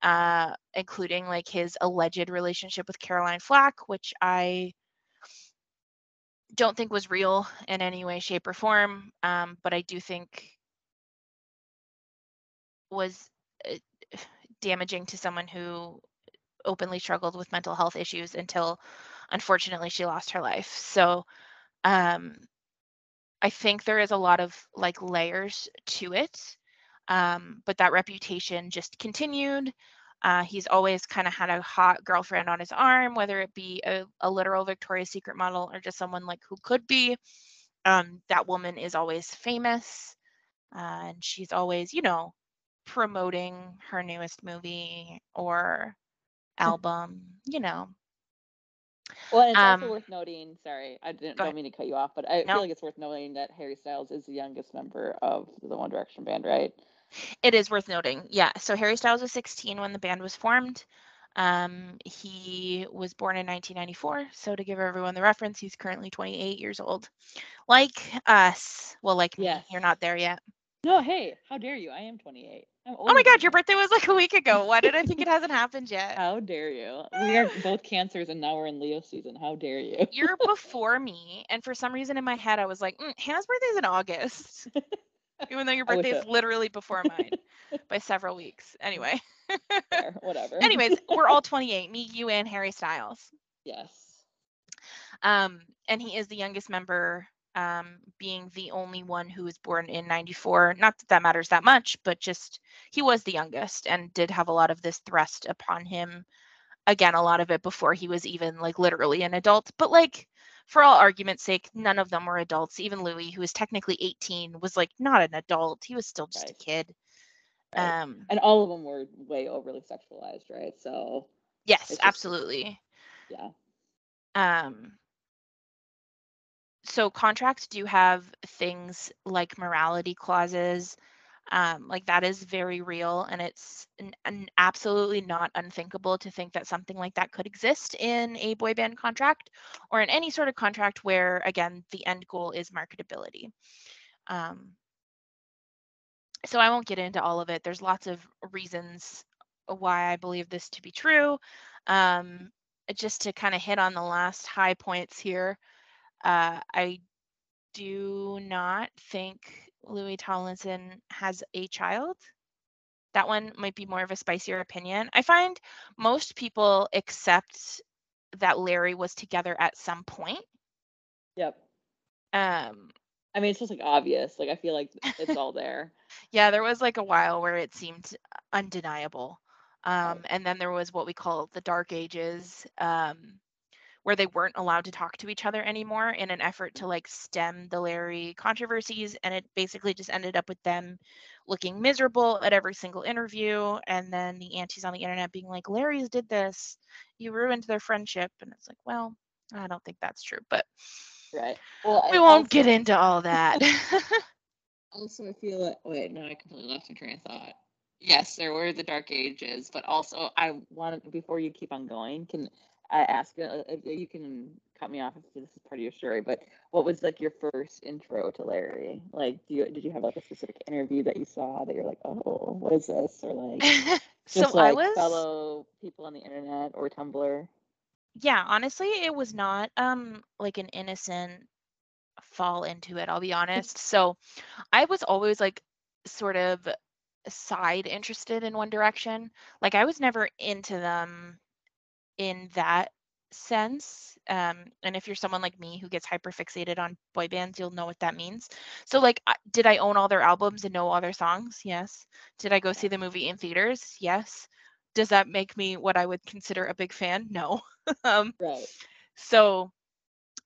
uh, including like his alleged relationship with Caroline Flack, which I don't think was real in any way, shape, or form. Um, but I do think was uh, damaging to someone who openly struggled with mental health issues until unfortunately she lost her life. So um, I think there is a lot of like layers to it. Um, but that reputation just continued. Uh, he's always kind of had a hot girlfriend on his arm, whether it be a, a literal Victoria's Secret model or just someone like who could be. Um, that woman is always famous, uh, and she's always, you know, promoting her newest movie or album, you know. Well, it's Um, also worth noting. Sorry, I didn't don't ahead. mean to cut you off, but I No. feel like it's worth noting that Harry Styles is the youngest member of the One Direction band, right? It is worth noting. Yeah. So Harry Styles was 16 when the band was formed. Um, he was born in 1994. So to give everyone the reference, he's currently 28 years old. Like us. Well, like me. You're not there yet. No, hey, how dare you? I am 28. I'm Oh my God, your birthday was like a week ago. Why did I think it hasn't happened yet? How dare you? We are both cancers, and now we're in Leo season. How dare you? You're before me. And for some reason in my head, I was like, mm, Hannah's birthday is in August. Even though your birthday is it- literally before mine by several weeks. Anyway. Fair, whatever. Anyways, we're all 28. Me, you, and Harry Styles. yes. Um, and he is the youngest member, um, being the only one who was born in 94. Not that that matters that much, but just he was the youngest and did have a lot of this thrust upon him. Again, a lot of it before he was even like literally an adult. But like, for all argument's sake, none of them were adults. Even Louis, who was technically 18, was like not an adult. He was still just Right. a kid. Right. Um, and all of them were way overly sexualized, right? So yes, just- absolutely. yeah. um so contracts do have things like morality clauses? Um like that is very real and it's an, an absolutely not unthinkable to think that something like that could exist in a boy band contract or in any sort of contract where again the end goal is marketability. Um so i won't get into all of it. There's lots of reasons why i believe this to be true. Um just to kind of hit on the last high points here, uh, I do not think Louis Tomlinson has a child. That one might be more of a spicier opinion. I find most people accept that Larry was together at some point. Yep. Um, I mean, it's just like obvious. Like I feel like it's all there. yeah, there was like a while where it seemed undeniable. Um, and then there was what we call the dark ages, um, where they weren't allowed to talk to each other anymore in an effort to like stem the Larry controversies. And it basically just ended up with them looking miserable at every single interview. And then the aunties on the internet being like, Larry's did this, you ruined their friendship. And it's like, well, I don't think that's true, but Right. Well, we and won't get into all that. Also, I feel like wait, no, I completely lost my train of thought. Yes, there were the dark ages, but also I wanted before you keep on going, can I ask you? uh, uh, You can cut me off if this is part of your story, but what was like your first intro to Larry? Like, do you did you have like a specific interview that you saw that you're like, oh, what is this? Or like so just I like was fellow people on the internet or Tumblr? yeah honestly it was not um like an innocent fall into it i'll be honest so i was always like sort of side interested in one direction like i was never into them in that sense um and if you're someone like me who gets hyper fixated on boy bands you'll know what that means. So like did i own all their albums and know all their songs? Yes. Did i go see the movie in theaters? Yes. Does that make me what i would consider a big fan? No. Um Right. so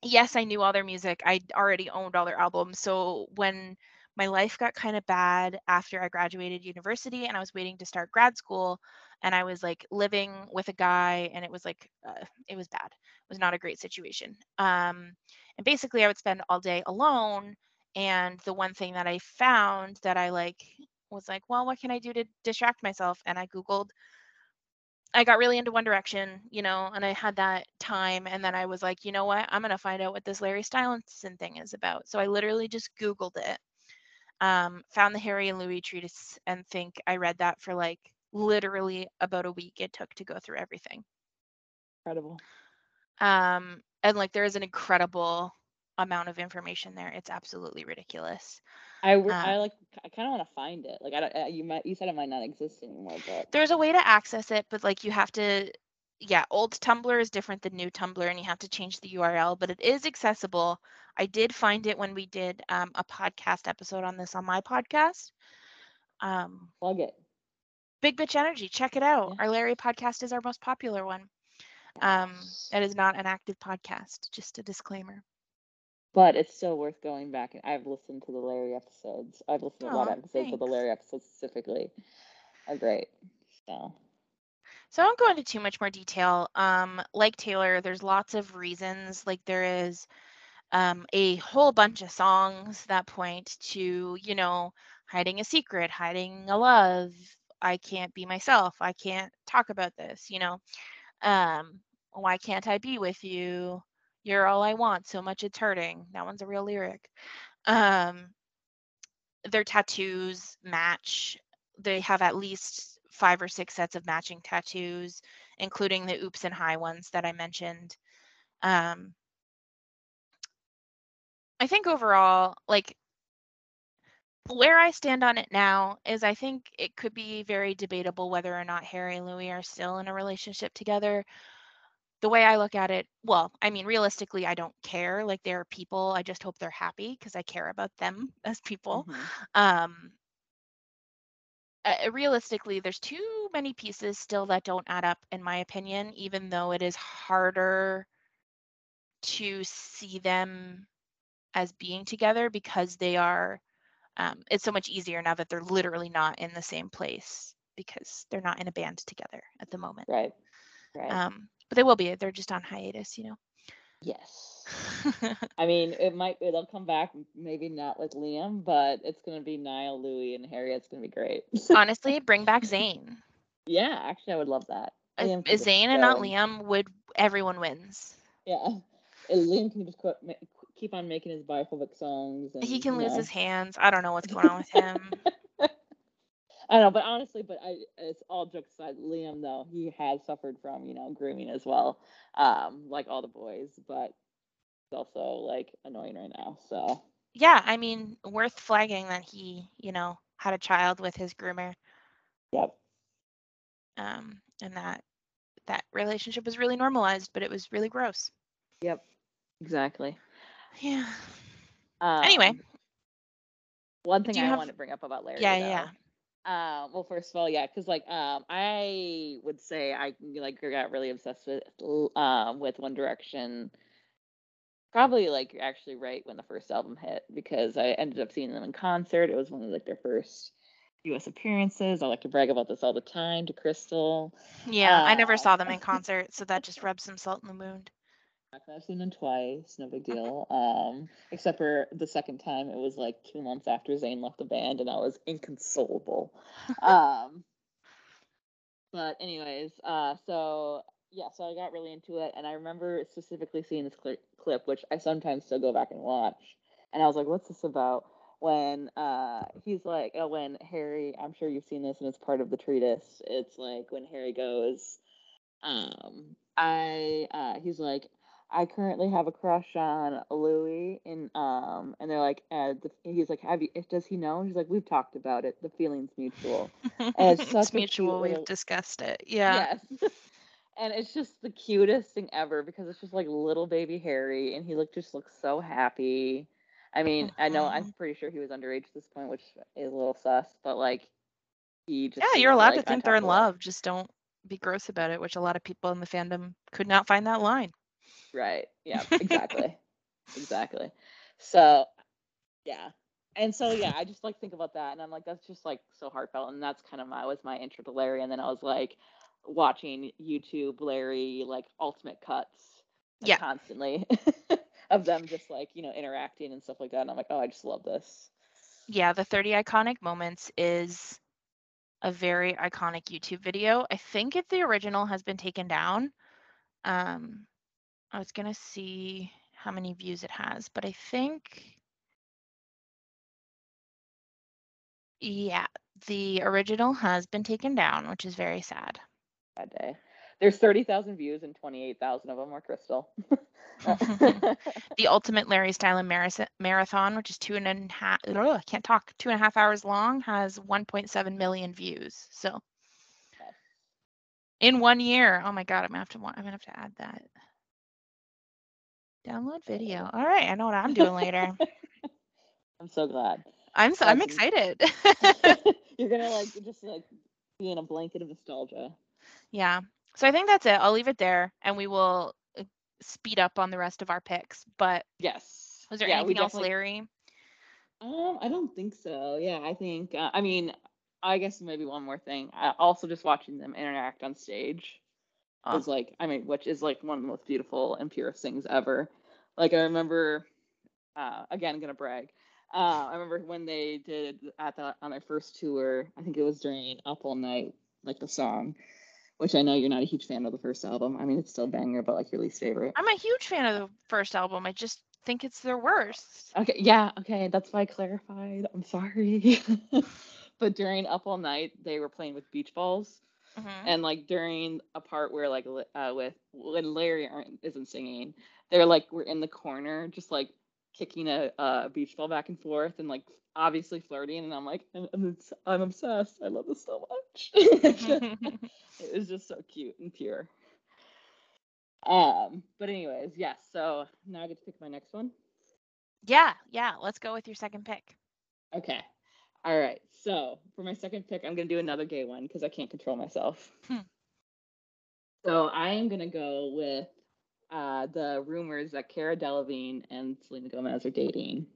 yes i knew all their music. I already owned all their albums. So when my life got kind of bad after i graduated university and i was waiting to start grad school and i was like living with a guy and it was like uh, it was bad it was not a great situation um, and basically i would spend all day alone and the one thing that i found that i like was like well what can i do to distract myself and i googled I got really into One Direction, you know, and I had that time. And then I was like, you know what? I'm to find out what this Larry Stylinson thing is about. So I literally just Googled it, um, found the Harry and Louis treatise, and think I read that for like literally about a week it took to go through everything. Incredible. Um, and like there is an incredible amount of information there. It's absolutely ridiculous. I, Um, I like I kind of want to find it. Like I don't. You might you said it might not exist anymore, but There's a way to access it, but like you have to, yeah, old Tumblr is different than new Tumblr, and you have to change the URL, but it is accessible. I did find it when we did um, a podcast episode on this on my podcast. Um, plug it. Big Bitch Energy, check it out. Yeah. Our Larry podcast is our most popular one. Um, it is not an active podcast, just a disclaimer. But it's still worth going back. and I've listened to the Larry episodes. I've listened to a lot of episodes, but the. Larry episodes specifically are great. So So I won't go into too much more detail. Um, like Taylor, there's lots of reasons. Like there is um, a whole bunch of songs that point to, you know, hiding a secret, hiding a love. I can't be myself. I can't talk about this, you know. Um, why can't I be with you? You're all I want, so much it's hurting. That one's a real lyric. Um, their tattoos match. They have at least five or six sets of matching tattoos, including the oops and high ones that I mentioned. Um, I think overall, like where I stand on it now is I think it could be very debatable whether or not Harry and Louis are still in a relationship together. The way I look at it, well, I mean, realistically, I don't care. Like, they're people. I just hope they're happy because I care about them as people. mhm. Um, uh, realistically, there's too many pieces still that don't add up, in my opinion, even though it is harder to see them as being together because they are um, it's so much easier now that they're literally not in the same place because they're not in a band together at the moment right, right. um, but they will be they're just on hiatus you know. yes. I mean, it might it'll come back. Maybe not with Liam, but it's gonna be Niall, Louis, and Harry. It's gonna be great. honestly bring back Zayn. yeah, actually, I would love that. Uh, Liam can just Zayn and not. Liam would everyone wins Yeah, Liam can just quit, keep on making his biphobic songs. And, he can lose know. his hands I don't know what's going on with him I don't know, but honestly, but I, it's all jokes aside. Liam, though, he has suffered from, you know, grooming as well, um, like all the boys, but he's also like annoying right now. So yeah I mean worth flagging that he you know had a child with his groomer yep, um, and that that relationship was really normalized but it was really gross yep, exactly. Yeah Um, Anyway. one thing I have- want to bring up about Larry. Yeah, though, yeah. Um, well, first of all, yeah, because like um, I would say I like got really obsessed with um with One Direction. Probably like actually right when the first album hit because I ended up seeing them in concert. It was one of like their first U.S. appearances. I like to brag about this all the time to Crystal. Yeah, I never Uh, saw them in concert, so that just rubs some salt in the wound. I've seen them twice, no big deal. Um, except for the second time, it was like two months after Zayn left the band, and I was inconsolable. um, but anyways, uh, so yeah, so I got really into it, and I remember specifically seeing this cli- clip, which I sometimes still go back and watch, and I was like, "What's this about?" When uh, he's like, uh, when Harry, I'm sure you've seen this, and it's part of the treatise. It's like when Harry goes, um, I, uh, he's like, I currently have a crush on Louis, and um, and they're like, uh, the, he's like, have you? Does he know? And he's like, we've talked about it. The feeling's mutual. it's such a it's cute mutual. We've little- discussed it. Yeah. Yes. and it's just the cutest thing ever because it's just like little baby Harry, and he look just looks so happy. I mean, I know I'm Mhm. pretty sure he was underage at this point, which is a little sus, but like he just Yeah, you're allowed like to think they're in love. Just don't be gross about it, which a lot of people in the fandom could not find that line. Right. Yeah, exactly. exactly. So, yeah. And so yeah, I just like think about that and I'm like that's just like so heartfelt and that's kind of my was my intro to Larry and then I was like watching YouTube Larry like ultimate cuts like, Yeah. constantly of them just like, you know, interacting and stuff like that and I'm like, "Oh, I just love this." Yeah, the 30 iconic moments is a very iconic YouTube video. I think if the original has been taken down. Um, I was gonna see how many views it has, but I think, yeah, the original has been taken down, which is very sad. That day. There's 30,000 views and 28,000 of them are Crystal. the Ultimate Larry Stylinson Marathon, which is two and a half, ugh, I can't talk, two and a half hours long, has 1.7 million views. So in one year, oh my God, I'm gonna have to, I'm gonna have to add that. Download video. All right, I know what I'm doing later. I'm so glad. I'm so, I'm excited. You're gonna like just like be in a blanket of nostalgia. Yeah. So I think that's it. I'll leave it there, and we will uh, speed up on the rest of our picks. But yes, was there yeah, anything else, Larry? Um, I don't think so. Yeah, I think. Uh, I mean, I guess maybe one more thing. Uh, also, just watching them interact on stage oh. is like, I mean, which is like one of the most beautiful and purest things ever. Like I remember, uh, again, gonna brag. Uh, I remember when they did at the on their first tour. I think it was during Up All Night, like the song which I know you're not a huge fan of the first album. I mean, it's still banger, but like your least favorite. I'm a huge fan of the first album. I just think it's their worst. Okay, yeah, okay, that's why I clarified. I'm sorry. but during Up All Night, they were playing with beach balls. Mm-hmm. And like during a part where like uh, with when Larry isn't singing, they're like we're in the corner, just like kicking a, a beach ball back and forth and like obviously flirting and i'm like i'm, I'm, obsessed. I love this so much. It was just so cute and pure. Um but anyways yes yeah, so now i get to pick my next one. Yeah yeah let's go with your second pick. Okay all right so for my second pick i'm gonna do another gay one because i can't control myself hmm. so i am gonna go with uh, the rumors that Cara Delevingne and Selena Gomez are dating.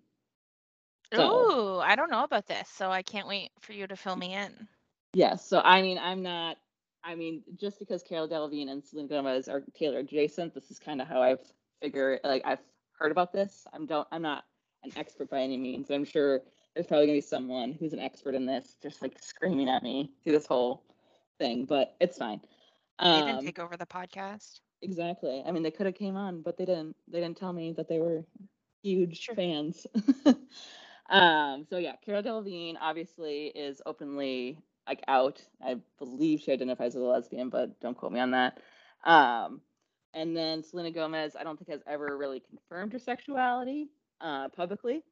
So, oh, I don't know about this, so I can't wait for you to fill me in. Yes, so I mean, I'm not. I mean, just because Cara Delevingne and Selena Gomez are Taylor adjacent, this is kind of how I've figured. Like I've heard about this. I'm don't. I'm not an expert by any means. I'm sure there's probably gonna be someone who's an expert in this, just like screaming at me through this whole thing. But it's fine. Um, they didn't take over the podcast. Exactly. I mean, they could have came on, but they didn't. They didn't tell me that they were huge sure. fans. um. So yeah, Cara Delevingne obviously is openly like out. I believe she identifies as a lesbian, but don't quote me on that. Um. And then Selena Gomez, I don't think has ever really confirmed her sexuality uh, publicly.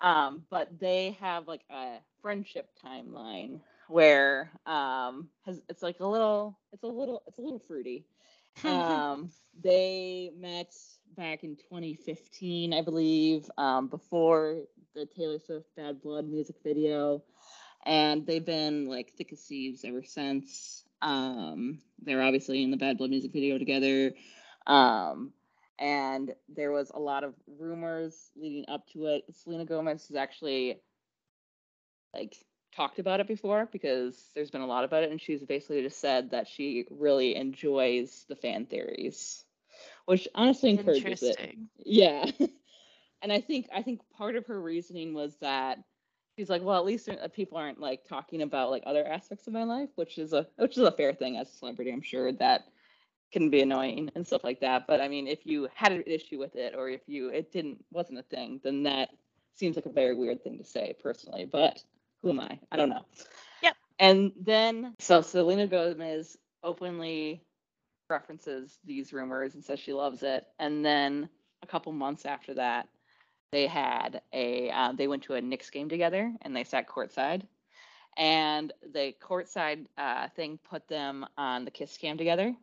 Um, but they have like a friendship timeline where um has it's like a little it's a little it's a little fruity um, they met back in 2015, I believe, um, before the Taylor Swift Bad Blood music video. And they've been like thick as thieves ever since. Um, they're obviously in the Bad Blood music video together. Um, and there was a lot of rumors leading up to it. Selena Gomez has actually like talked about it before because there's been a lot about it, and she's basically just said that she really enjoys the fan theories, which honestly encourages it. Yeah, and I think I think part of her reasoning was that she's like, well, at least uh, people aren't like talking about like other aspects of my life, which is a which is a fair thing as a celebrity. I'm sure that can be annoying and stuff like that. But I mean, if you had an issue with it, or if you it didn't wasn't a thing, then that seems like a very weird thing to say personally. But who am I? I don't know. Yep. And then, so Selena Gomez openly references these rumors and says she loves it. And then a couple months after that, they had a uh, they went to a Knicks game together and they sat courtside. And the courtside uh, thing put them on the kiss cam together.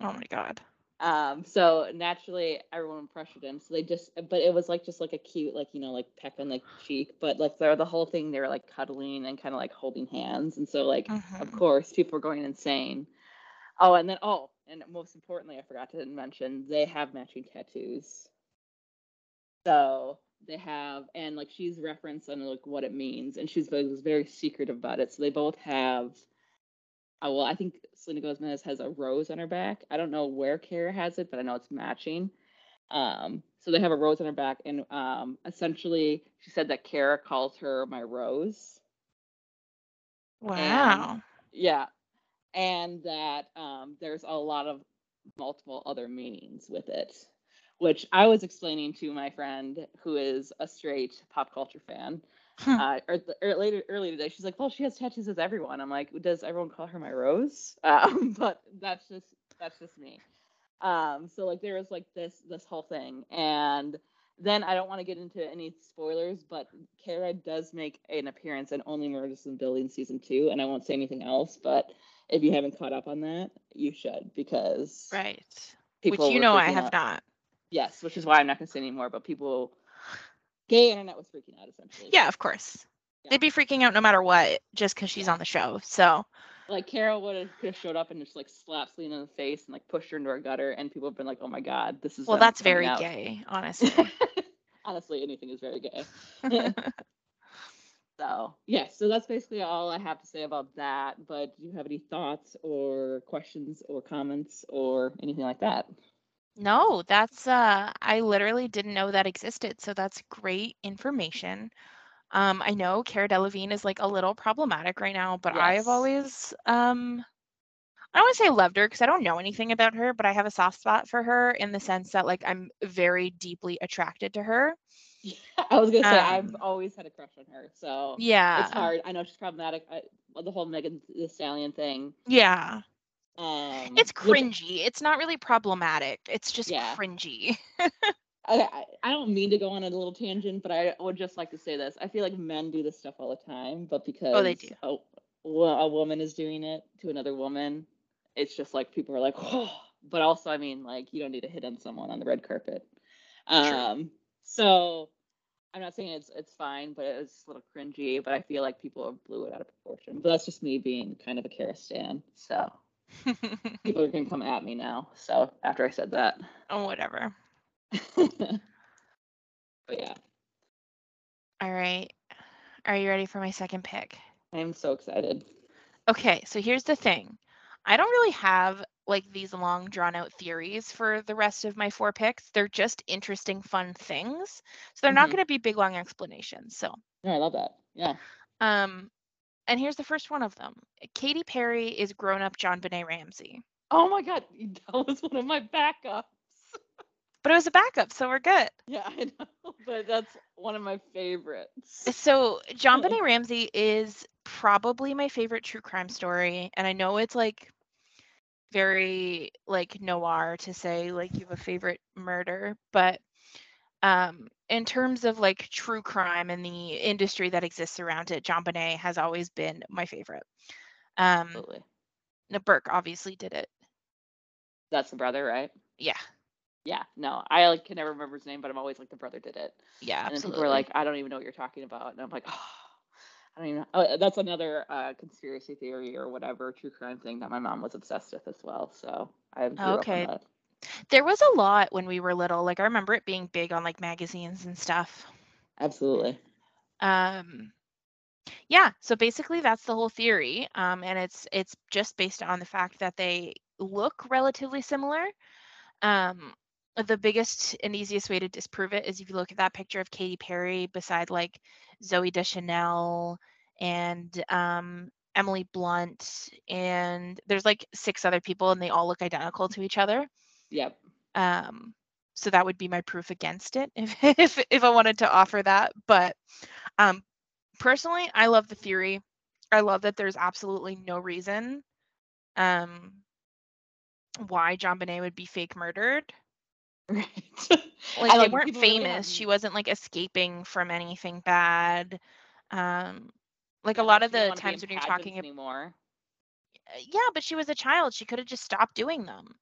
Oh my god. Um, so naturally everyone pressured him. So they just, but it was like just like a cute, like you know, like peck on the cheek. But like the the whole thing, they were like cuddling and kind of like holding hands. And so like, mm-hmm. of course, people were going insane. Oh, and then oh, and most importantly, I forgot to mention they have matching tattoos. So they have, and like she's referenced on like what it means, and she's was very secretive about it. So they both have Oh, well, I think Selena Gomez has a rose on her back. I don't know where Cara has it, but I know it's matching. Um, so they have a rose on her back, and um, essentially, she said that Cara calls her my rose. Wow. And, yeah, and that um, there's a lot of multiple other meanings with it, which I was explaining to my friend who is a straight pop culture fan. Uh, or, or later early today, she's like, "Well, she has tattoos as everyone." I'm like, "Does everyone call her my Rose?" Um, but that's just that's just me. Um, so like there was like this this whole thing, and then I don't want to get into any spoilers, but Cara does make an appearance in Only Murders in Building season two, and I won't say anything else. But if you haven't caught up on that, you should because Right. people Which you know I have out. not. Yes, which is why I'm not going to say anymore. But people, gay internet was freaking out essentially. Yeah, of course. Yeah. They'd be freaking out no matter what, just because she's Yeah. on the show. So Like Carol would have could have showed up and just like slapped Selena in the face and like pushed her into her gutter, and people have been like, "Oh my god, this is." well that's very out." gay, honestly. Honestly, anything is very gay. So yeah, so that's basically all I have to say about that. But do you have any thoughts or questions or comments or anything like that? No, that's uh I literally didn't know that existed. So that's great information. Um, I know Cara Delevingne is like a little problematic right now, but I have Yes. always um I don't want to say loved her because I don't know anything about her, but I have a soft spot for her in the sense that like I'm very deeply attracted to her. I was gonna say I've Um, always had a crush on her, so Yeah. it's hard. I know she's problematic. I, the whole Megan Thee Stallion thing. Yeah. Um, It's cringy. It's not really problematic. It's just Yeah. cringy. Okay, I don't mean to go on a little tangent, but I would just like to say this. I feel like men do this stuff all the time, but because Oh, they do. A, a woman is doing it to another woman, it's just like people are like, oh. But also, I mean, like you don't need to hit on someone on the red carpet. Um, so I'm not saying it's it's fine, but it's a little cringy. But I feel like people blew it out of proportion. But that's just me being kind of a Cara stan. So people are gonna come at me now. So after I said that. oh, whatever. but yeah, All right. Are you ready for my second pick? I'm so excited. Okay, so here's the thing. I don't really have like these long drawn out theories for the rest of my four picks. They're just interesting, fun things. So they're not Mhm. going to be big long explanations. So, No, I love that. Yeah. um and here's the first one of them. Katy Perry is grown-up JonBenét Ramsey. Oh my god, that was one of my backups. But it was a backup, so we're good. Yeah, I know, but that's one of my favorites. Uh, so John Oh. Benet Ramsey is probably my favorite true crime story, and I know it's like very like noir to say like you have a favorite murder, but um in terms of like true crime and the industry that exists around it, John has always been my favorite. Um Absolutely. now Burke obviously did it. That's the brother, right? Yeah. Yeah. No, I like can never remember his name, but I'm always like the brother did it. Yeah, And then people are like, I don't even know what you're talking about, and I'm like, oh, I don't even. Know. Oh, that's another uh, conspiracy theory or whatever true crime thing that my mom was obsessed with as well. So I grew Okay. up on that. There was a lot when we were little. Like I remember it being big on like magazines and stuff. Absolutely. um yeah so basically that's the whole theory um and it's it's just based on the fact that they look relatively similar um the biggest and easiest way to disprove it is if you look at that picture of Katy Perry beside like Zooey Deschanel and um Emily Blunt and there's like six other people and they all look identical to each other Yep. um so that would be my proof against it if if, if i wanted to offer that but um personally i love the theory i love that there's absolutely no reason um why JonBenét would be fake murdered Right. like they like weren't people really famous she wasn't like escaping from anything bad um like a lot of the times when you're talking about anymore. yeah but she was a child she could have just stopped doing them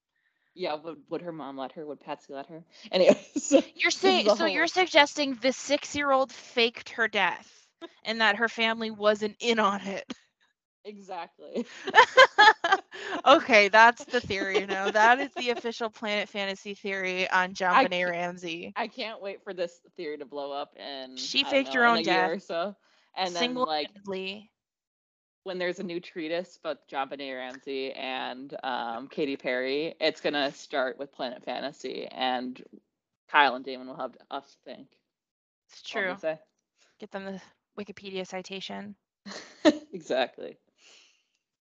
Yeah, would, would her mom let her? Would Patsy let her? Anyways, You're saying so you're suggesting the six year old faked her death and that her family wasn't in on it. exactly. okay, that's the theory now. That is the official Planet Fantasy theory on JonBenét Ramsey. I can't wait for this theory to blow up and She faked her own in a year death. so. And then like Single-handedly. When there's a new treatise about JonBenét Ramsey and um, Katy Perry, it's gonna start with Planet Fantasy, and Kyle and Damon will have us think. It's true. Get them the Wikipedia citation. exactly.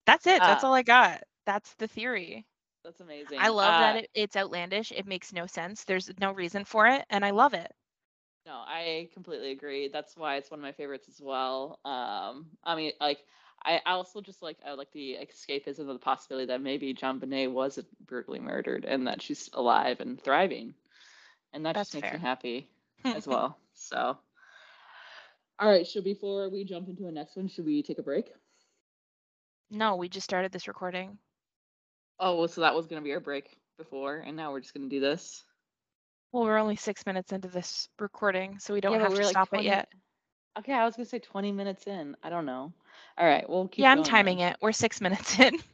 That's it. That's Uh, all I got. That's the theory. That's amazing. I love that Uh, it, it's outlandish. It makes no sense. There's no reason for it, and I love it. No, I completely agree. That's why it's one of my favorites as well. Um, I mean, like, I also just like I like the escapism of the possibility that maybe JonBenét was brutally murdered and that she's alive and thriving, and that That's just makes fair. me happy as well. So, all right. So before we jump into the next one, should we take a break? No, we just started this recording. Oh, well, so that was gonna be our break before, and now we're just gonna do this. Well, we're only six minutes into this recording, so we don't Yeah, have to like stop 20 it yet. Okay, I was gonna say 20 minutes in. I don't know. All right, we'll keep. Yeah, I'm going timing then. it. We're six minutes in.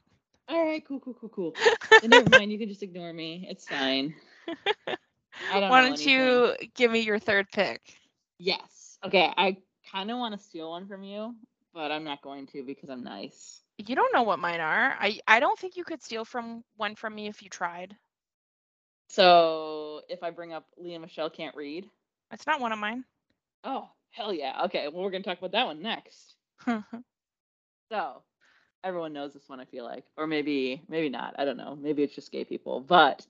All right, cool, cool, cool, cool. Then never mind. You can just ignore me. It's fine. I don't Why know don't anything. you give me your third pick? Yes. Okay. I kind of want to steal one from you, but I'm not going to because I'm nice. You don't know what mine are. I I don't think you could steal from one from me if you tried. So if I bring up Lea Michele can't read. that's not one of mine. Oh hell yeah. Okay. Well, we're gonna talk about that one next. So everyone knows this one. I feel like, or maybe maybe not. I don't know. Maybe it's just gay people. But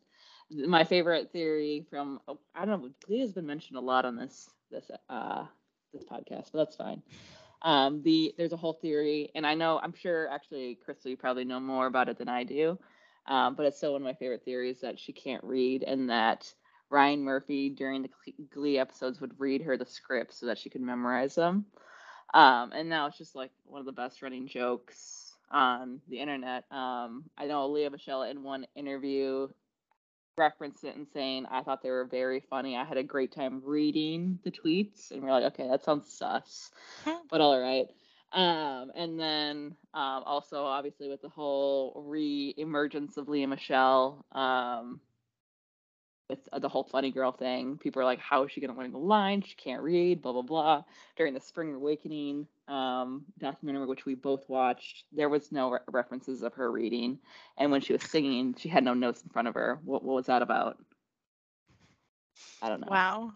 my favorite theory from oh, I don't know. Glee has been mentioned a lot on this this uh this podcast, but that's fine. Um, the there's a whole theory, and I know I'm sure actually, Crystal, you probably know more about it than I do. Um, but it's still one of my favorite theories that she can't read, and that Ryan Murphy during the Glee episodes would read her the script so that she could memorize them. Um, and now it's just like one of the best running jokes on the internet. Um, I know Lea Michele in one interview referenced it and saying, I thought they were very funny. I had a great time reading the tweets. And we're like, okay, that sounds sus, but all right. Um, and then um, also, obviously, with the whole re emergence of Lea Michele, um, with the whole funny girl thing, people are like, how is she going to learn the line? She can't read, blah, blah, blah. During the Spring Awakening um, documentary, which we both watched, there was no re- references of her reading. And when she was singing, she had no notes in front of her. What, what was that about? I don't know. wow.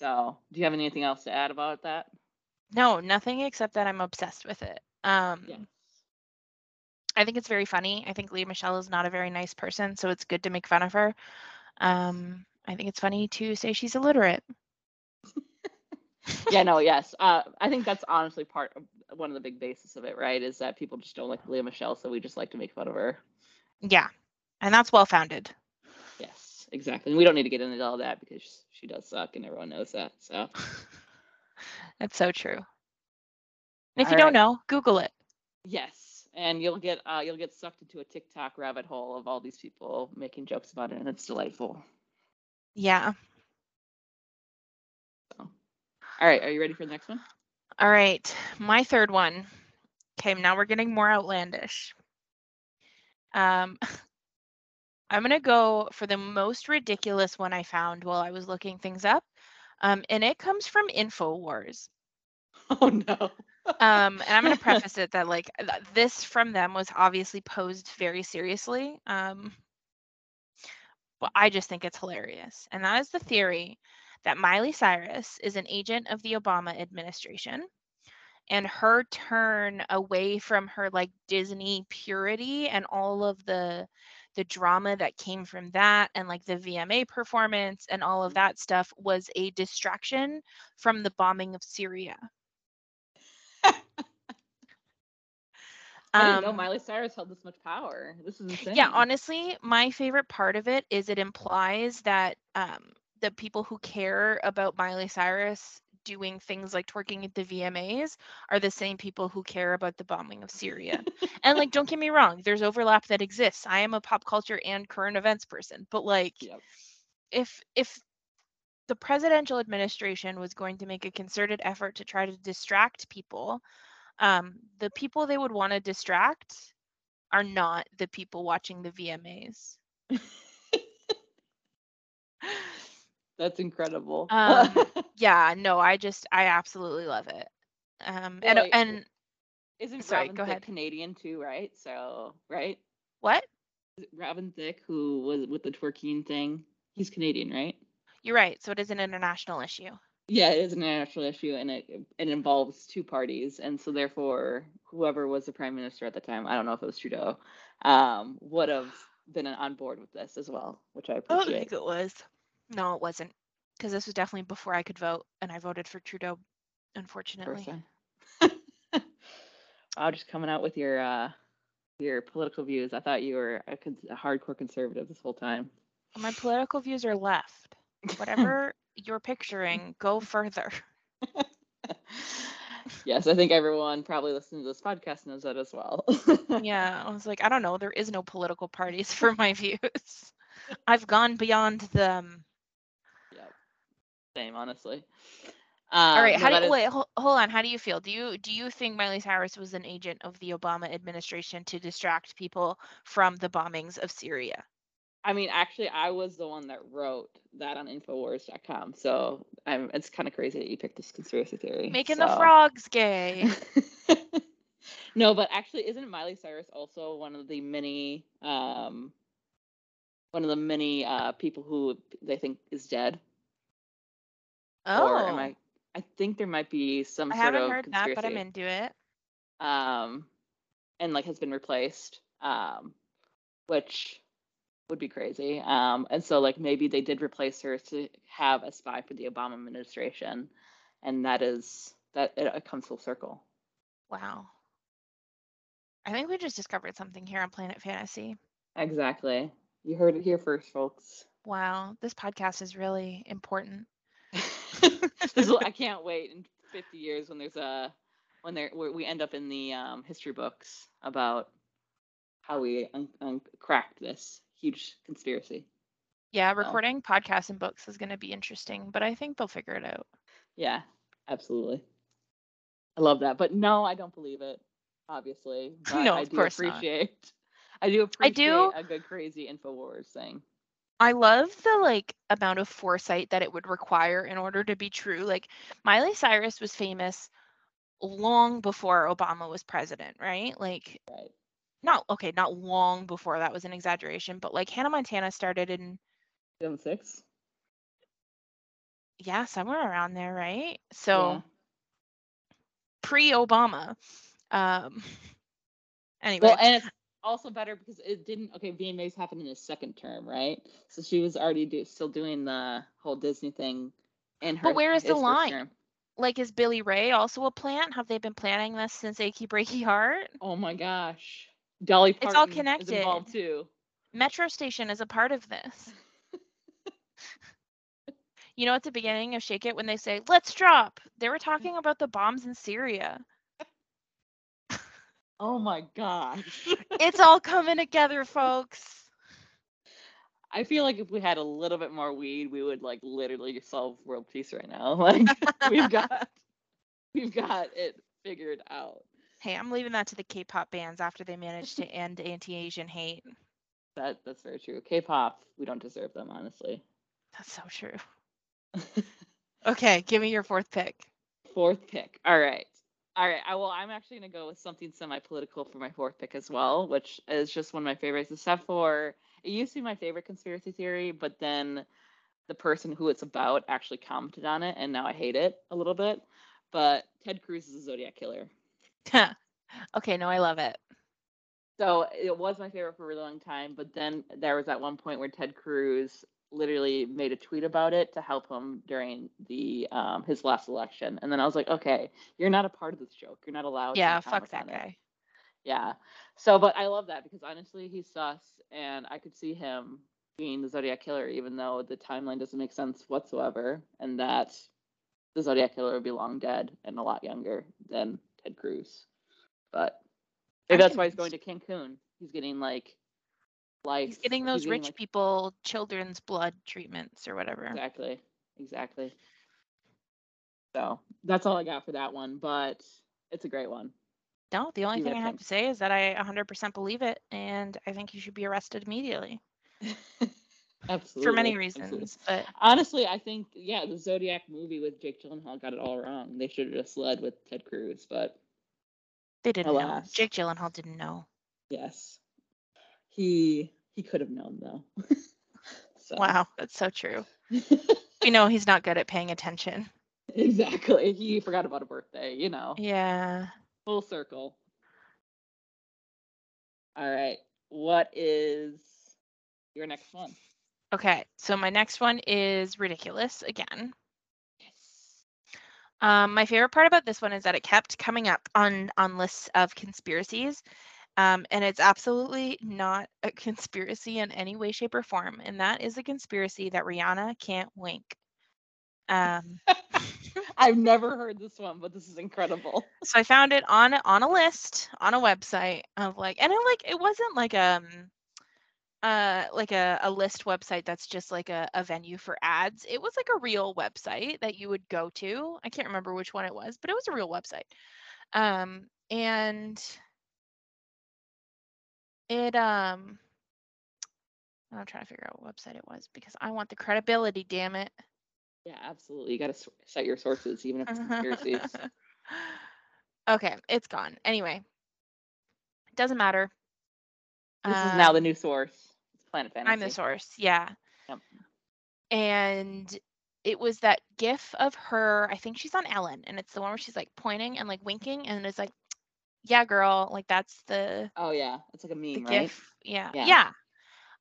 So, do you have anything else to add about that? No, nothing except that I'm obsessed with it. Um, Yeah. I think it's very funny. I think Lea Michele is not a very nice person, so it's good to make fun of her. Um, I think it's funny to say she's illiterate. yeah, no, yes. Uh, I think that's honestly part of one of the big basis of it, right? Is that people just don't like Lea Michele, so we just like to make fun of her. Yeah, and that's well founded. Yes, exactly. And we don't need to get into all that because she does suck, and everyone knows that. So, That's so true. And if All you don't know, Google it. yes, and you'll get uh, you'll get sucked into a TikTok rabbit hole of all these people making jokes about it, and it's delightful. Yeah. All right, are you ready for the next one? All right. My third one. Okay, now we're getting more outlandish. Um, I'm going to go for the most ridiculous one I found while I was looking things up. Um, and it comes from InfoWars. Oh no. Um, and I'm going to preface it that, like, this from them was obviously posed very seriously. Um, but I just think it's hilarious. And that is the theory that Miley Cyrus is an agent of the Obama administration and her turn away from her like Disney purity and all of the the drama that came from that and like the VMA performance and all of that stuff was a distraction from the bombing of Syria. I didn't know Um, Miley Cyrus held this much power. This is insane. Yeah, honestly, my favorite part of it is it implies that um, the people who care about Miley Cyrus doing things like twerking at the VMAs are the same people who care about the bombing of Syria. and like, don't get me wrong, there's overlap that exists. I am a pop culture and current events person, but like, Yep. if if the presidential administration was going to make a concerted effort to try to distract people, um, the people they would want to distract are not the people watching the VMAs. That's incredible. Um, Yeah, no, I just I absolutely love it. Um, and and Isn't sorry, Robin go Thicke ahead. Canadian too, right? So, right? What? Robin Thicke, who was with the twerking thing, he's Canadian, right? You're right. So it is an international issue. Yeah, it is an international issue, and it it involves two parties, and so therefore, whoever was the prime minister at the time, I don't know if it was Trudeau, um, would have been on board with this as well, which I Oh, I appreciate. think it was. No, it wasn't. because this was definitely before I could vote, and I voted for Trudeau, unfortunately. Wow, just coming out with your uh your political views. I thought you were a, cons- a hardcore conservative this whole time. My political views are left. Whatever you're picturing, go further. yes, I think everyone probably listening to this podcast knows that as well. yeah, I was like, I don't know. There is no political parties for my views. I've gone beyond them. Yep. Same, honestly. All Um, right, no, how do you is- wait? Hold, hold on. How do you feel? Do you do you think Miley Cyrus was an agent of the Obama administration to distract people from the bombings of Syria? I mean, actually, I was the one that wrote that on Infowars.com, so I'm. It's kind of crazy that you picked this conspiracy theory. Making the frogs gay. no, but actually, isn't Miley Cyrus also one of the many, um, one of the many uh, people who they think is dead? Oh, Or am I? I think there might be some I sort haven't of heard that, but I'm into it. Um, and like has been replaced. Um, which would be crazy. Um, and so like maybe they did replace her to have a spy for the Obama administration, and that is that it, it comes full circle. Wow. I think we just discovered something here on Planet Fantasy. Exactly. You heard it here first, folks. Wow, this podcast is really important. I can't wait in 50 years when there's a when there we end up in the um, history books about how we un- un- cracked this huge conspiracy. Yeah, recording podcasts and books is going to be interesting, but I think they'll figure it out. Yeah, absolutely. I love that, but no, I don't believe it. Obviously, but No, I of do course not. appreciate. I do I appreciate do- a good crazy Infowars thing. I love the like amount of foresight that it would require in order to be true. Like Miley Cyrus was famous long before Obama was president, right? Like Right. Not okay, not long before that was an exaggeration, but like Hannah Montana started in 2006. yeah, somewhere around there, right? So Yeah. pre-Obama. Um anyway, Well, and it's also better because it didn't. Okay, VMAs happened in his second term, right? So she was already do, still doing the whole Disney thing in her. But where is the line? term. like is Billy Ray also a plant? Have they been planning this since Achy Breaky Heart? Oh my gosh, Dolly It's Parton all is connected. involved too. Metro Station is a part of this. you know, at the beginning of Shake It, when they say, let's drop, they were talking about the bombs in Syria. Oh my gosh. It's all coming together, folks. I feel like if we had a little bit more weed, we would like literally solve world peace right now. Like we've got, we've got it figured out. Hey, I'm leaving that to the K pop bands after they manage to end anti Asian hate. That that's very true. K-pop, we don't deserve them, honestly. That's so true. Okay, give me your fourth pick. Fourth pick. All right. All right. I well, I'm actually gonna go with something semi-political for my fourth pick as well, which is just one of my favorites. Except for it used to be my favorite conspiracy theory, but then the person who it's about actually commented on it, and now I hate it a little bit. But Ted Cruz is a Zodiac killer. okay, no, I love it. So it was my favorite for a really long time, but then there was at one point where Ted Cruz literally made a tweet about it to help him during the um, his last election, and then I was like, okay, you're not a part of this joke. You're not allowed. to Yeah, fuck that on it." guy. Yeah. So, but I love that because honestly, he's sus, and I could see him being the Zodiac killer, even though the timeline doesn't make sense whatsoever, and that the Zodiac killer would be long dead and a lot younger than Ted Cruz. But maybe that's why he's going to Cancun. He's getting like life. He's getting those rich like- people children's blood treatments or whatever. Exactly. Exactly. So that's all I got for that one, but it's a great one. No, the only thing I have to say is that I 100% believe it, and I think you should be arrested immediately Absolutely. for many absolutely. reasons. But Honestly, I think yeah, the Zodiac movie with Jake Gyllenhaal got it all wrong. They should have just led with Ted Cruz, but they didn't know. Jake Gyllenhaal didn't know. yes, he he could have known though. so. Wow, that's so true. We know he's not good at paying attention. exactly. He forgot about a birthday. You know, Yeah. full circle. All right, what is your next one? Okay, so my next one is ridiculous again. Um, my favorite part about this one is that it kept coming up on on lists of conspiracies, um, and it's absolutely not a conspiracy in any way, shape, or form. And that is a conspiracy that Rihanna can't wink. Um, I've never heard this one, but this is incredible. so I found it on on a list on a website of like, and it like it wasn't like um uh like a, a list website that's just like a, a venue for ads it was like a real website that you would go to i can't remember which one it was but it was a real website um and it um i'm trying to figure out what website it was because i want the credibility damn it Yeah, absolutely. You got to cite your sources, even if it's conspiracies. okay it's gone anyway it doesn't matter this is now the new source. It's Planet Fantasy. I'm the source. Yeah. Yep. And it was that gif of her, I think she's on Ellen, and it's the one where she's like pointing and like winking, and it's like, yeah, girl, like that's the Oh yeah, it's like a the meme, right? gif. Yeah. Yeah. Yeah.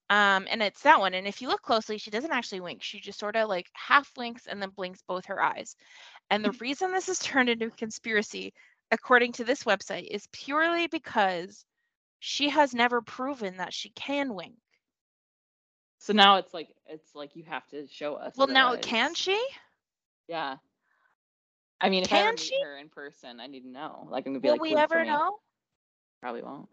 Um, and it's that one. And if you look closely, she doesn't actually wink. She just sort of like half blinks and then blinks both her eyes. And the reason this is turned into a conspiracy, according to this website, is purely because she has never proven that she can wink. So now it's like it's like you have to show us. Well, now can she? Yeah. I mean, if I ever Can meet she? her in person, I need to know. Like, I'm gonna be Will like, we "Look ever know? Probably won't.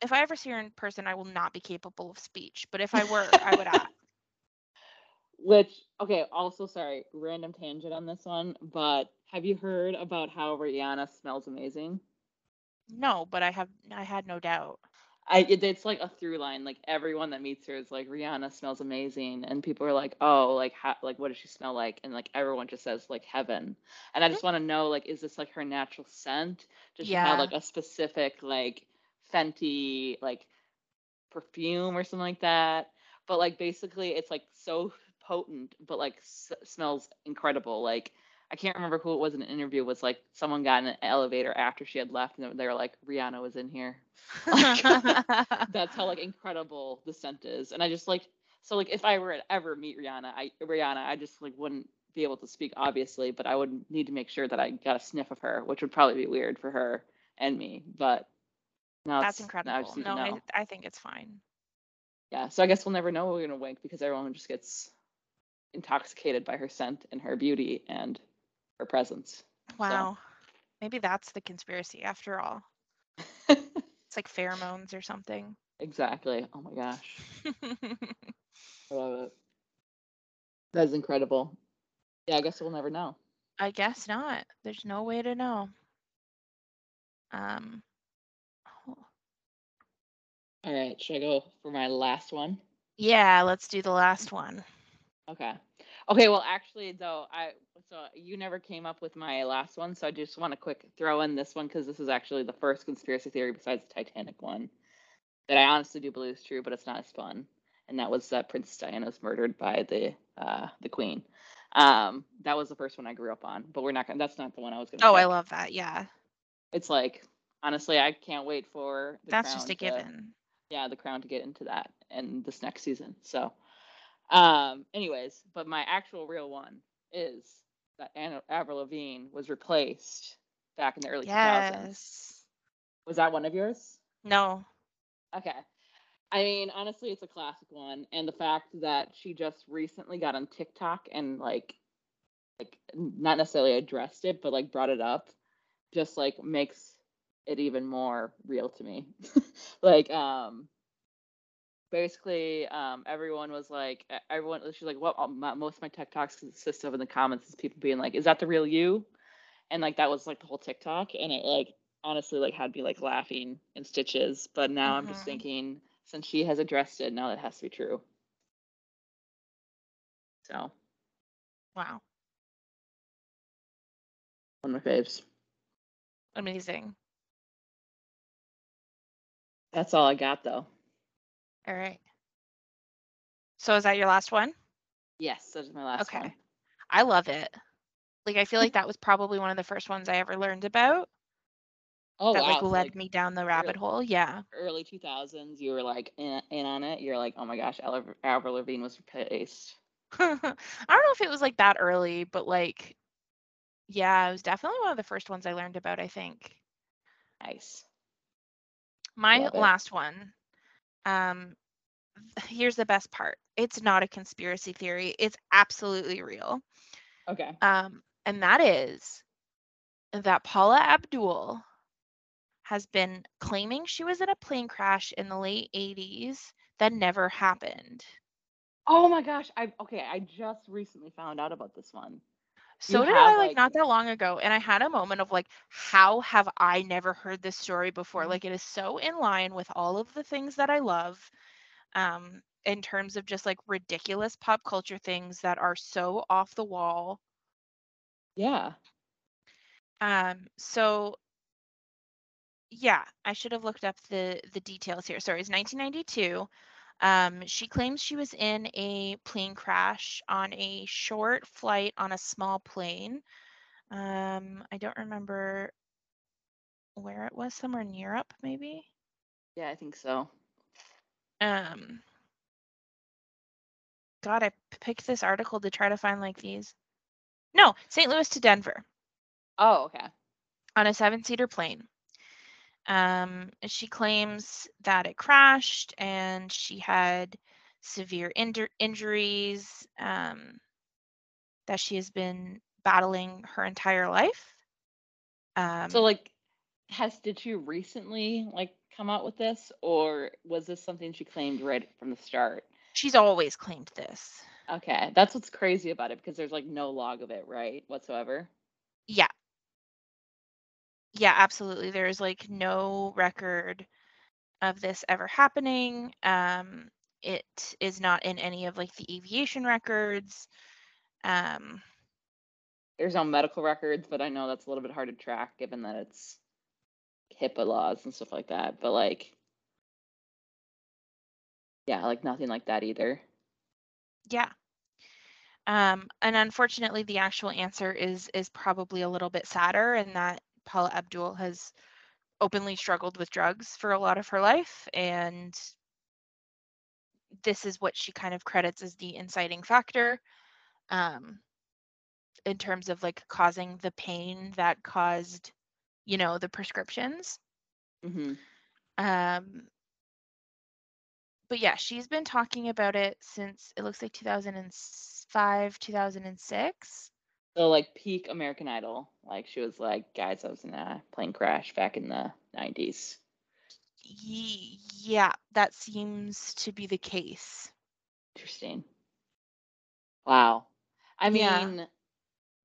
If I ever see her in person, I will not be capable of speech. But if I were, I would ask. Which, okay, also sorry, random tangent on this one, but have you heard about how Rihanna smells amazing? No, but I have I had no doubt. I it, it's like a through line. Like everyone that meets her is like Rihanna smells amazing, and people are like, oh, like how, like what does she smell like? And like everyone just says like heaven. And I mm. just want to know like, is this like her natural scent? Does she have like a specific like Fenty like perfume or something like that? But like basically, it's like so potent, but like s- smells incredible. Like I can't remember who it was in an interview. Was like someone got in an elevator after she had left, and they were like, Rihanna was in here that's how like incredible the scent is and i just like so like if i were to ever meet rihanna i rihanna i just like wouldn't be able to speak obviously but i would need to make sure that i got a sniff of her which would probably be weird for her and me but no That's incredible. just need No, I. I think it's fine. yeah so i guess we'll never know we're gonna wink because everyone just gets intoxicated by her scent and her beauty and her presence Wow. Maybe that's the conspiracy after all. It's like pheromones or something. exactly oh my gosh i love it that is incredible yeah i guess we'll never know I guess not. There's no way to know. Um oh, All right, should I go for my last one? yeah, let's do the last one. Okay. Okay, well actually though, I so you never came up with my last one, so I just want to quick throw in this one because this is actually the first conspiracy theory besides the Titanic one that I honestly do believe is true, but it's not as fun. And that was that Princess Diana was murdered by the uh the Queen. Um, that was the first one I grew up on, but we're not gonna. That's not the one I was gonna. Oh, I love that. Yeah. It's like honestly, I can't wait for. The That's just a to- given. yeah, the crown to get into that and this next season. So, um, anyways, but my actual real one is that Anna Avril Lavigne was replaced back in the early 2000s. Yes. Was that one of yours? No. Okay. I mean, honestly, it's a classic one, and the fact that she just recently got on TikTok and like, like not necessarily addressed it, but like brought it up, just like makes it even more real to me. like, um, basically, um, everyone was like, everyone, she's like, what? all my, most of my TikToks consist of in the comments is people being like, is that the real you? And like that was like the whole TikTok, and it like honestly like had me like laughing in stitches. But now I'm just Mhm. thinking, since she has addressed it, now that has to be true. So Wow. one of my faves. Amazing. That's all I got though. All right. So is that your last one? Yes, that's my last Okay. one. I love it. Like I feel like that was probably one of the first ones I ever learned about. Oh that wow. like led like, me down the rabbit hole. Yeah. early 2000s, you were like in, in on it. You're like, oh my gosh, Al- Avril Lavigne was replaced. I don't know if it was like that early, but like, yeah, it was definitely one of the first ones I learned about, I think. Nice. My last one. Um, here's the best part. It's not a conspiracy theory. It's absolutely real. Okay. Um, and that is that Paula Abdul has been claiming she was in a plane crash in the late 80s that never happened. Oh my gosh. I okay. I just recently found out about this one. So You did have, I like like- not that long ago and I had a moment of like how have I never heard this story before? Mhm. Like it is so in line with all of the things that I love um in terms of just like ridiculous pop culture things that are so off the wall. Yeah. Um so yeah, I should have looked up the the details here. Sorry, it's 1992. Um, she claims she was in a plane crash on a short flight on a small plane. Um, I don't remember where it was, somewhere in Europe, maybe. Yeah, I think so. Um, God, I picked this article to try to find like these. No, St. Louis to Denver. Oh, okay. on a seven seater plane. Um, she claims that it crashed and she had severe injur- injuries um, that she has been battling her entire life. Um, So like, has did she recently like come out with this, or was this something she claimed right from the start? she's always claimed this. Okay, that's what's crazy about it because there's like no log of it, right, whatsoever. Yeah. Absolutely. There's like no record of this ever happening. Um, it is not in any of like the aviation records. Um, There's no medical records, but I know that's a little bit hard to track given that it's HIPAA laws and stuff like that. But like, yeah, like nothing like that either. Yeah. Um, and unfortunately, the actual answer is is probably a little bit sadder, in that Paula Abdul has openly struggled with drugs for a lot of her life, and this is what she kind of credits as the inciting factor, um, in terms of like causing the pain that caused, you know, the prescriptions. hmm Um, but yeah, she's been talking about it since it looks like 2005, 2006. So like peak American Idol, like she was like, guys, I was in a plane crash back in the '90s. Yeah, that seems to be the case. Interesting. Wow. I Yeah. mean,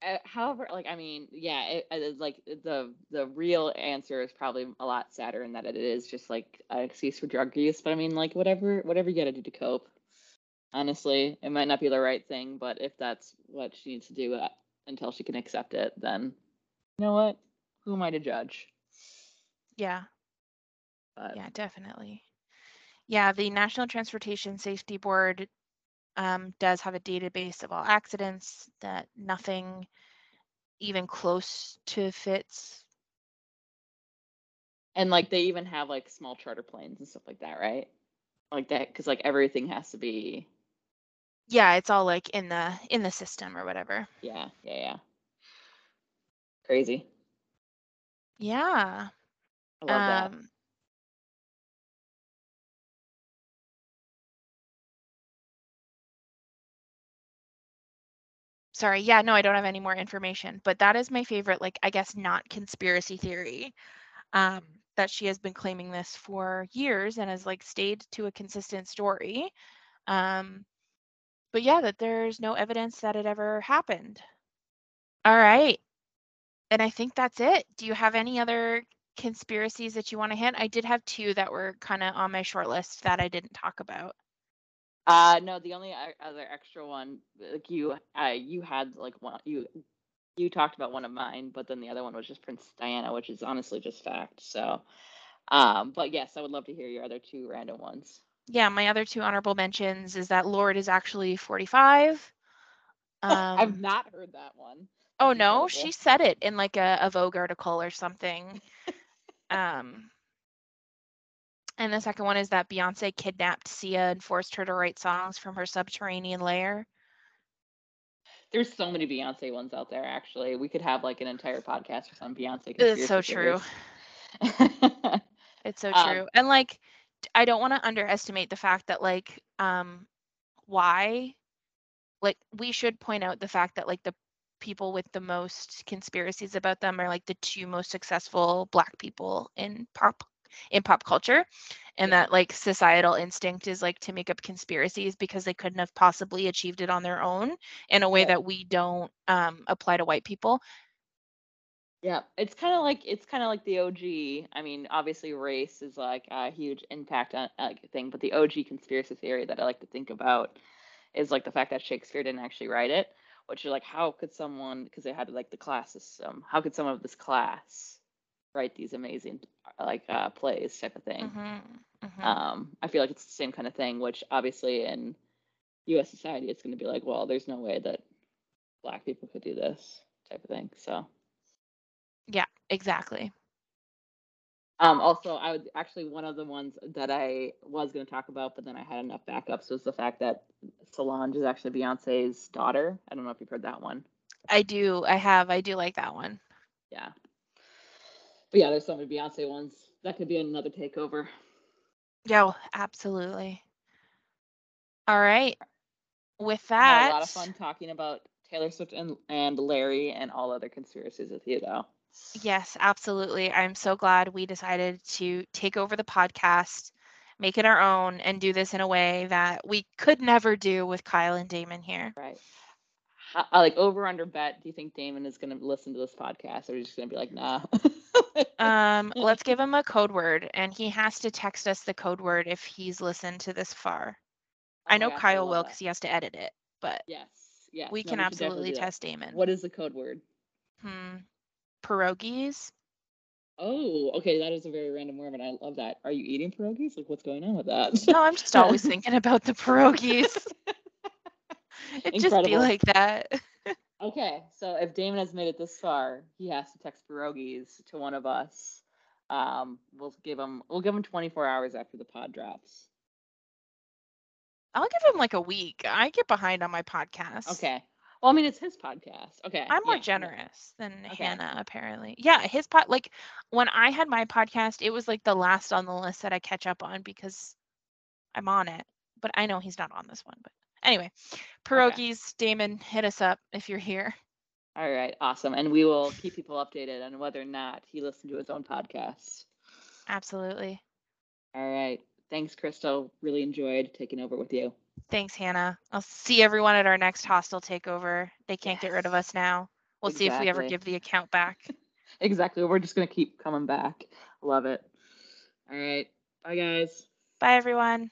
uh, however, like I mean, yeah, it, it like the the real answer is probably a lot sadder in that it is just like an excuse for drug use. But I mean, like whatever whatever you got to do to cope. Honestly, it might not be the right thing, but if that's what she needs to do uh, until she can accept it, then you know what? Who am I to judge? Yeah, But yeah, definitely. Yeah, the National Transportation Safety Board um, does have a database of all accidents that nothing even close to fits. and like they even have like small charter planes and stuff like that, right? Like that, because like everything has to be Yeah, it's all like in the in the system or whatever. Yeah, yeah, yeah. Crazy. Yeah. I love that. Um, sorry, yeah, no, I don't have any more information, but that is my favorite, like, I guess not conspiracy theory. Um, that she has been claiming this for years and has like stayed to a consistent story. Um, but yeah, that there's no evidence that it ever happened. All right. And I think that's it. Do you have any other conspiracies that you want to hit? I did have two that were kind of on my short list that I didn't talk about. Uh no, the only other extra one, like you, uh, you had like one, you, you talked about one of mine, but then the other one was just Princess Diana, which is honestly just fact. So, um, but yes, I would love to hear your other two random ones. Yeah, my other two honorable mentions is that Lorde is actually 45. I've Um, not heard that one. oh no, incredible. she said it in like a, a Vogue article or something. Um, and the second one is that Beyonce kidnapped Sia and forced her to write songs from her subterranean lair. There's so many Beyonce ones out there. Actually, we could have like an entire podcast or on Beyonce. It's so conspiracy true. It's so Um, true. And like I don't want to underestimate the fact that like um why like we should point out the fact that like the people with the most conspiracies about them are like the two most successful black people in pop in pop culture and that like societal instinct is like to make up conspiracies because they couldn't have possibly achieved it on their own in a way that we don't um apply to white people Yeah, it's kind of like it's kind of like the OG. I mean, obviously, race is like a huge impact on like thing, but the OG conspiracy theory that I like to think about is like the fact that Shakespeare didn't actually write it. Which you're like, how could someone? Because they had like the class system. How could someone of this class write these amazing like uh, plays type of thing? Mhm, mhm. Um, I feel like it's the same kind of thing. Which obviously in U.S. society, it's going to be like, well, there's no way that black people could do this type of thing. So. Yeah exactly Um, also, I would actually one of the ones that I was going to talk about, but then I had enough backups was the fact that Solange is actually Beyonce's daughter. I don't know if you've heard that one. i do i have i do like that one Yeah. But yeah, there's so many Beyonce ones. That could be another takeover. Yeah, absolutely. All right. With that, had a lot of fun talking about Taylor Swift and, and Larry and all other conspiracies with you, though. Yes, absolutely. I'm so glad we decided to take over the podcast, make it our own, and do this in a way that we could never do with Kyle and Damon here. Right. How, I like over under bet. Do you think Damon is going to listen to this podcast, or is he just going to be like, nah? Um, let's give him a code word, and he has to text us the code word if he's listened to this far. Oh I know gosh, Kyle love will because he has to edit it, but Yes. Yes. we no, can definitely absolutely test Damon. What is the code word? Hmm. Pierogies. Oh, okay. That is a very random word, and I love that. Are you eating pierogies? Like, what's going on with that? No, I'm just always thinking about the pierogies. It just be like that. okay, so if Damon has made it this far, he has to text pierogies to one of us. Um, we'll give him we'll give him 24 hours after the pod drops. I'll give him like a week. I get behind on my podcast. Okay. Well, I mean, it's his podcast. Okay. I'm more yeah, yeah. generous than Okay. Hannah, apparently. Yeah, his pod like when I had my podcast, it was like the last on the list that I catch up on because I'm on it. But I know he's not on this one. But anyway, pierogies, Damon, hit us up if you're here. All right, awesome. And we will keep people updated on whether or not he listened to his own podcast. Absolutely. All right. Thanks, Crystal. Really enjoyed taking over with you. Thanks, Hannah. I'll see everyone at our next hostile takeover. They can't get rid of us now. We'll see if we ever give the account back. Exactly. We're just going to keep coming back. Love it. All right. Bye, guys. Bye, everyone.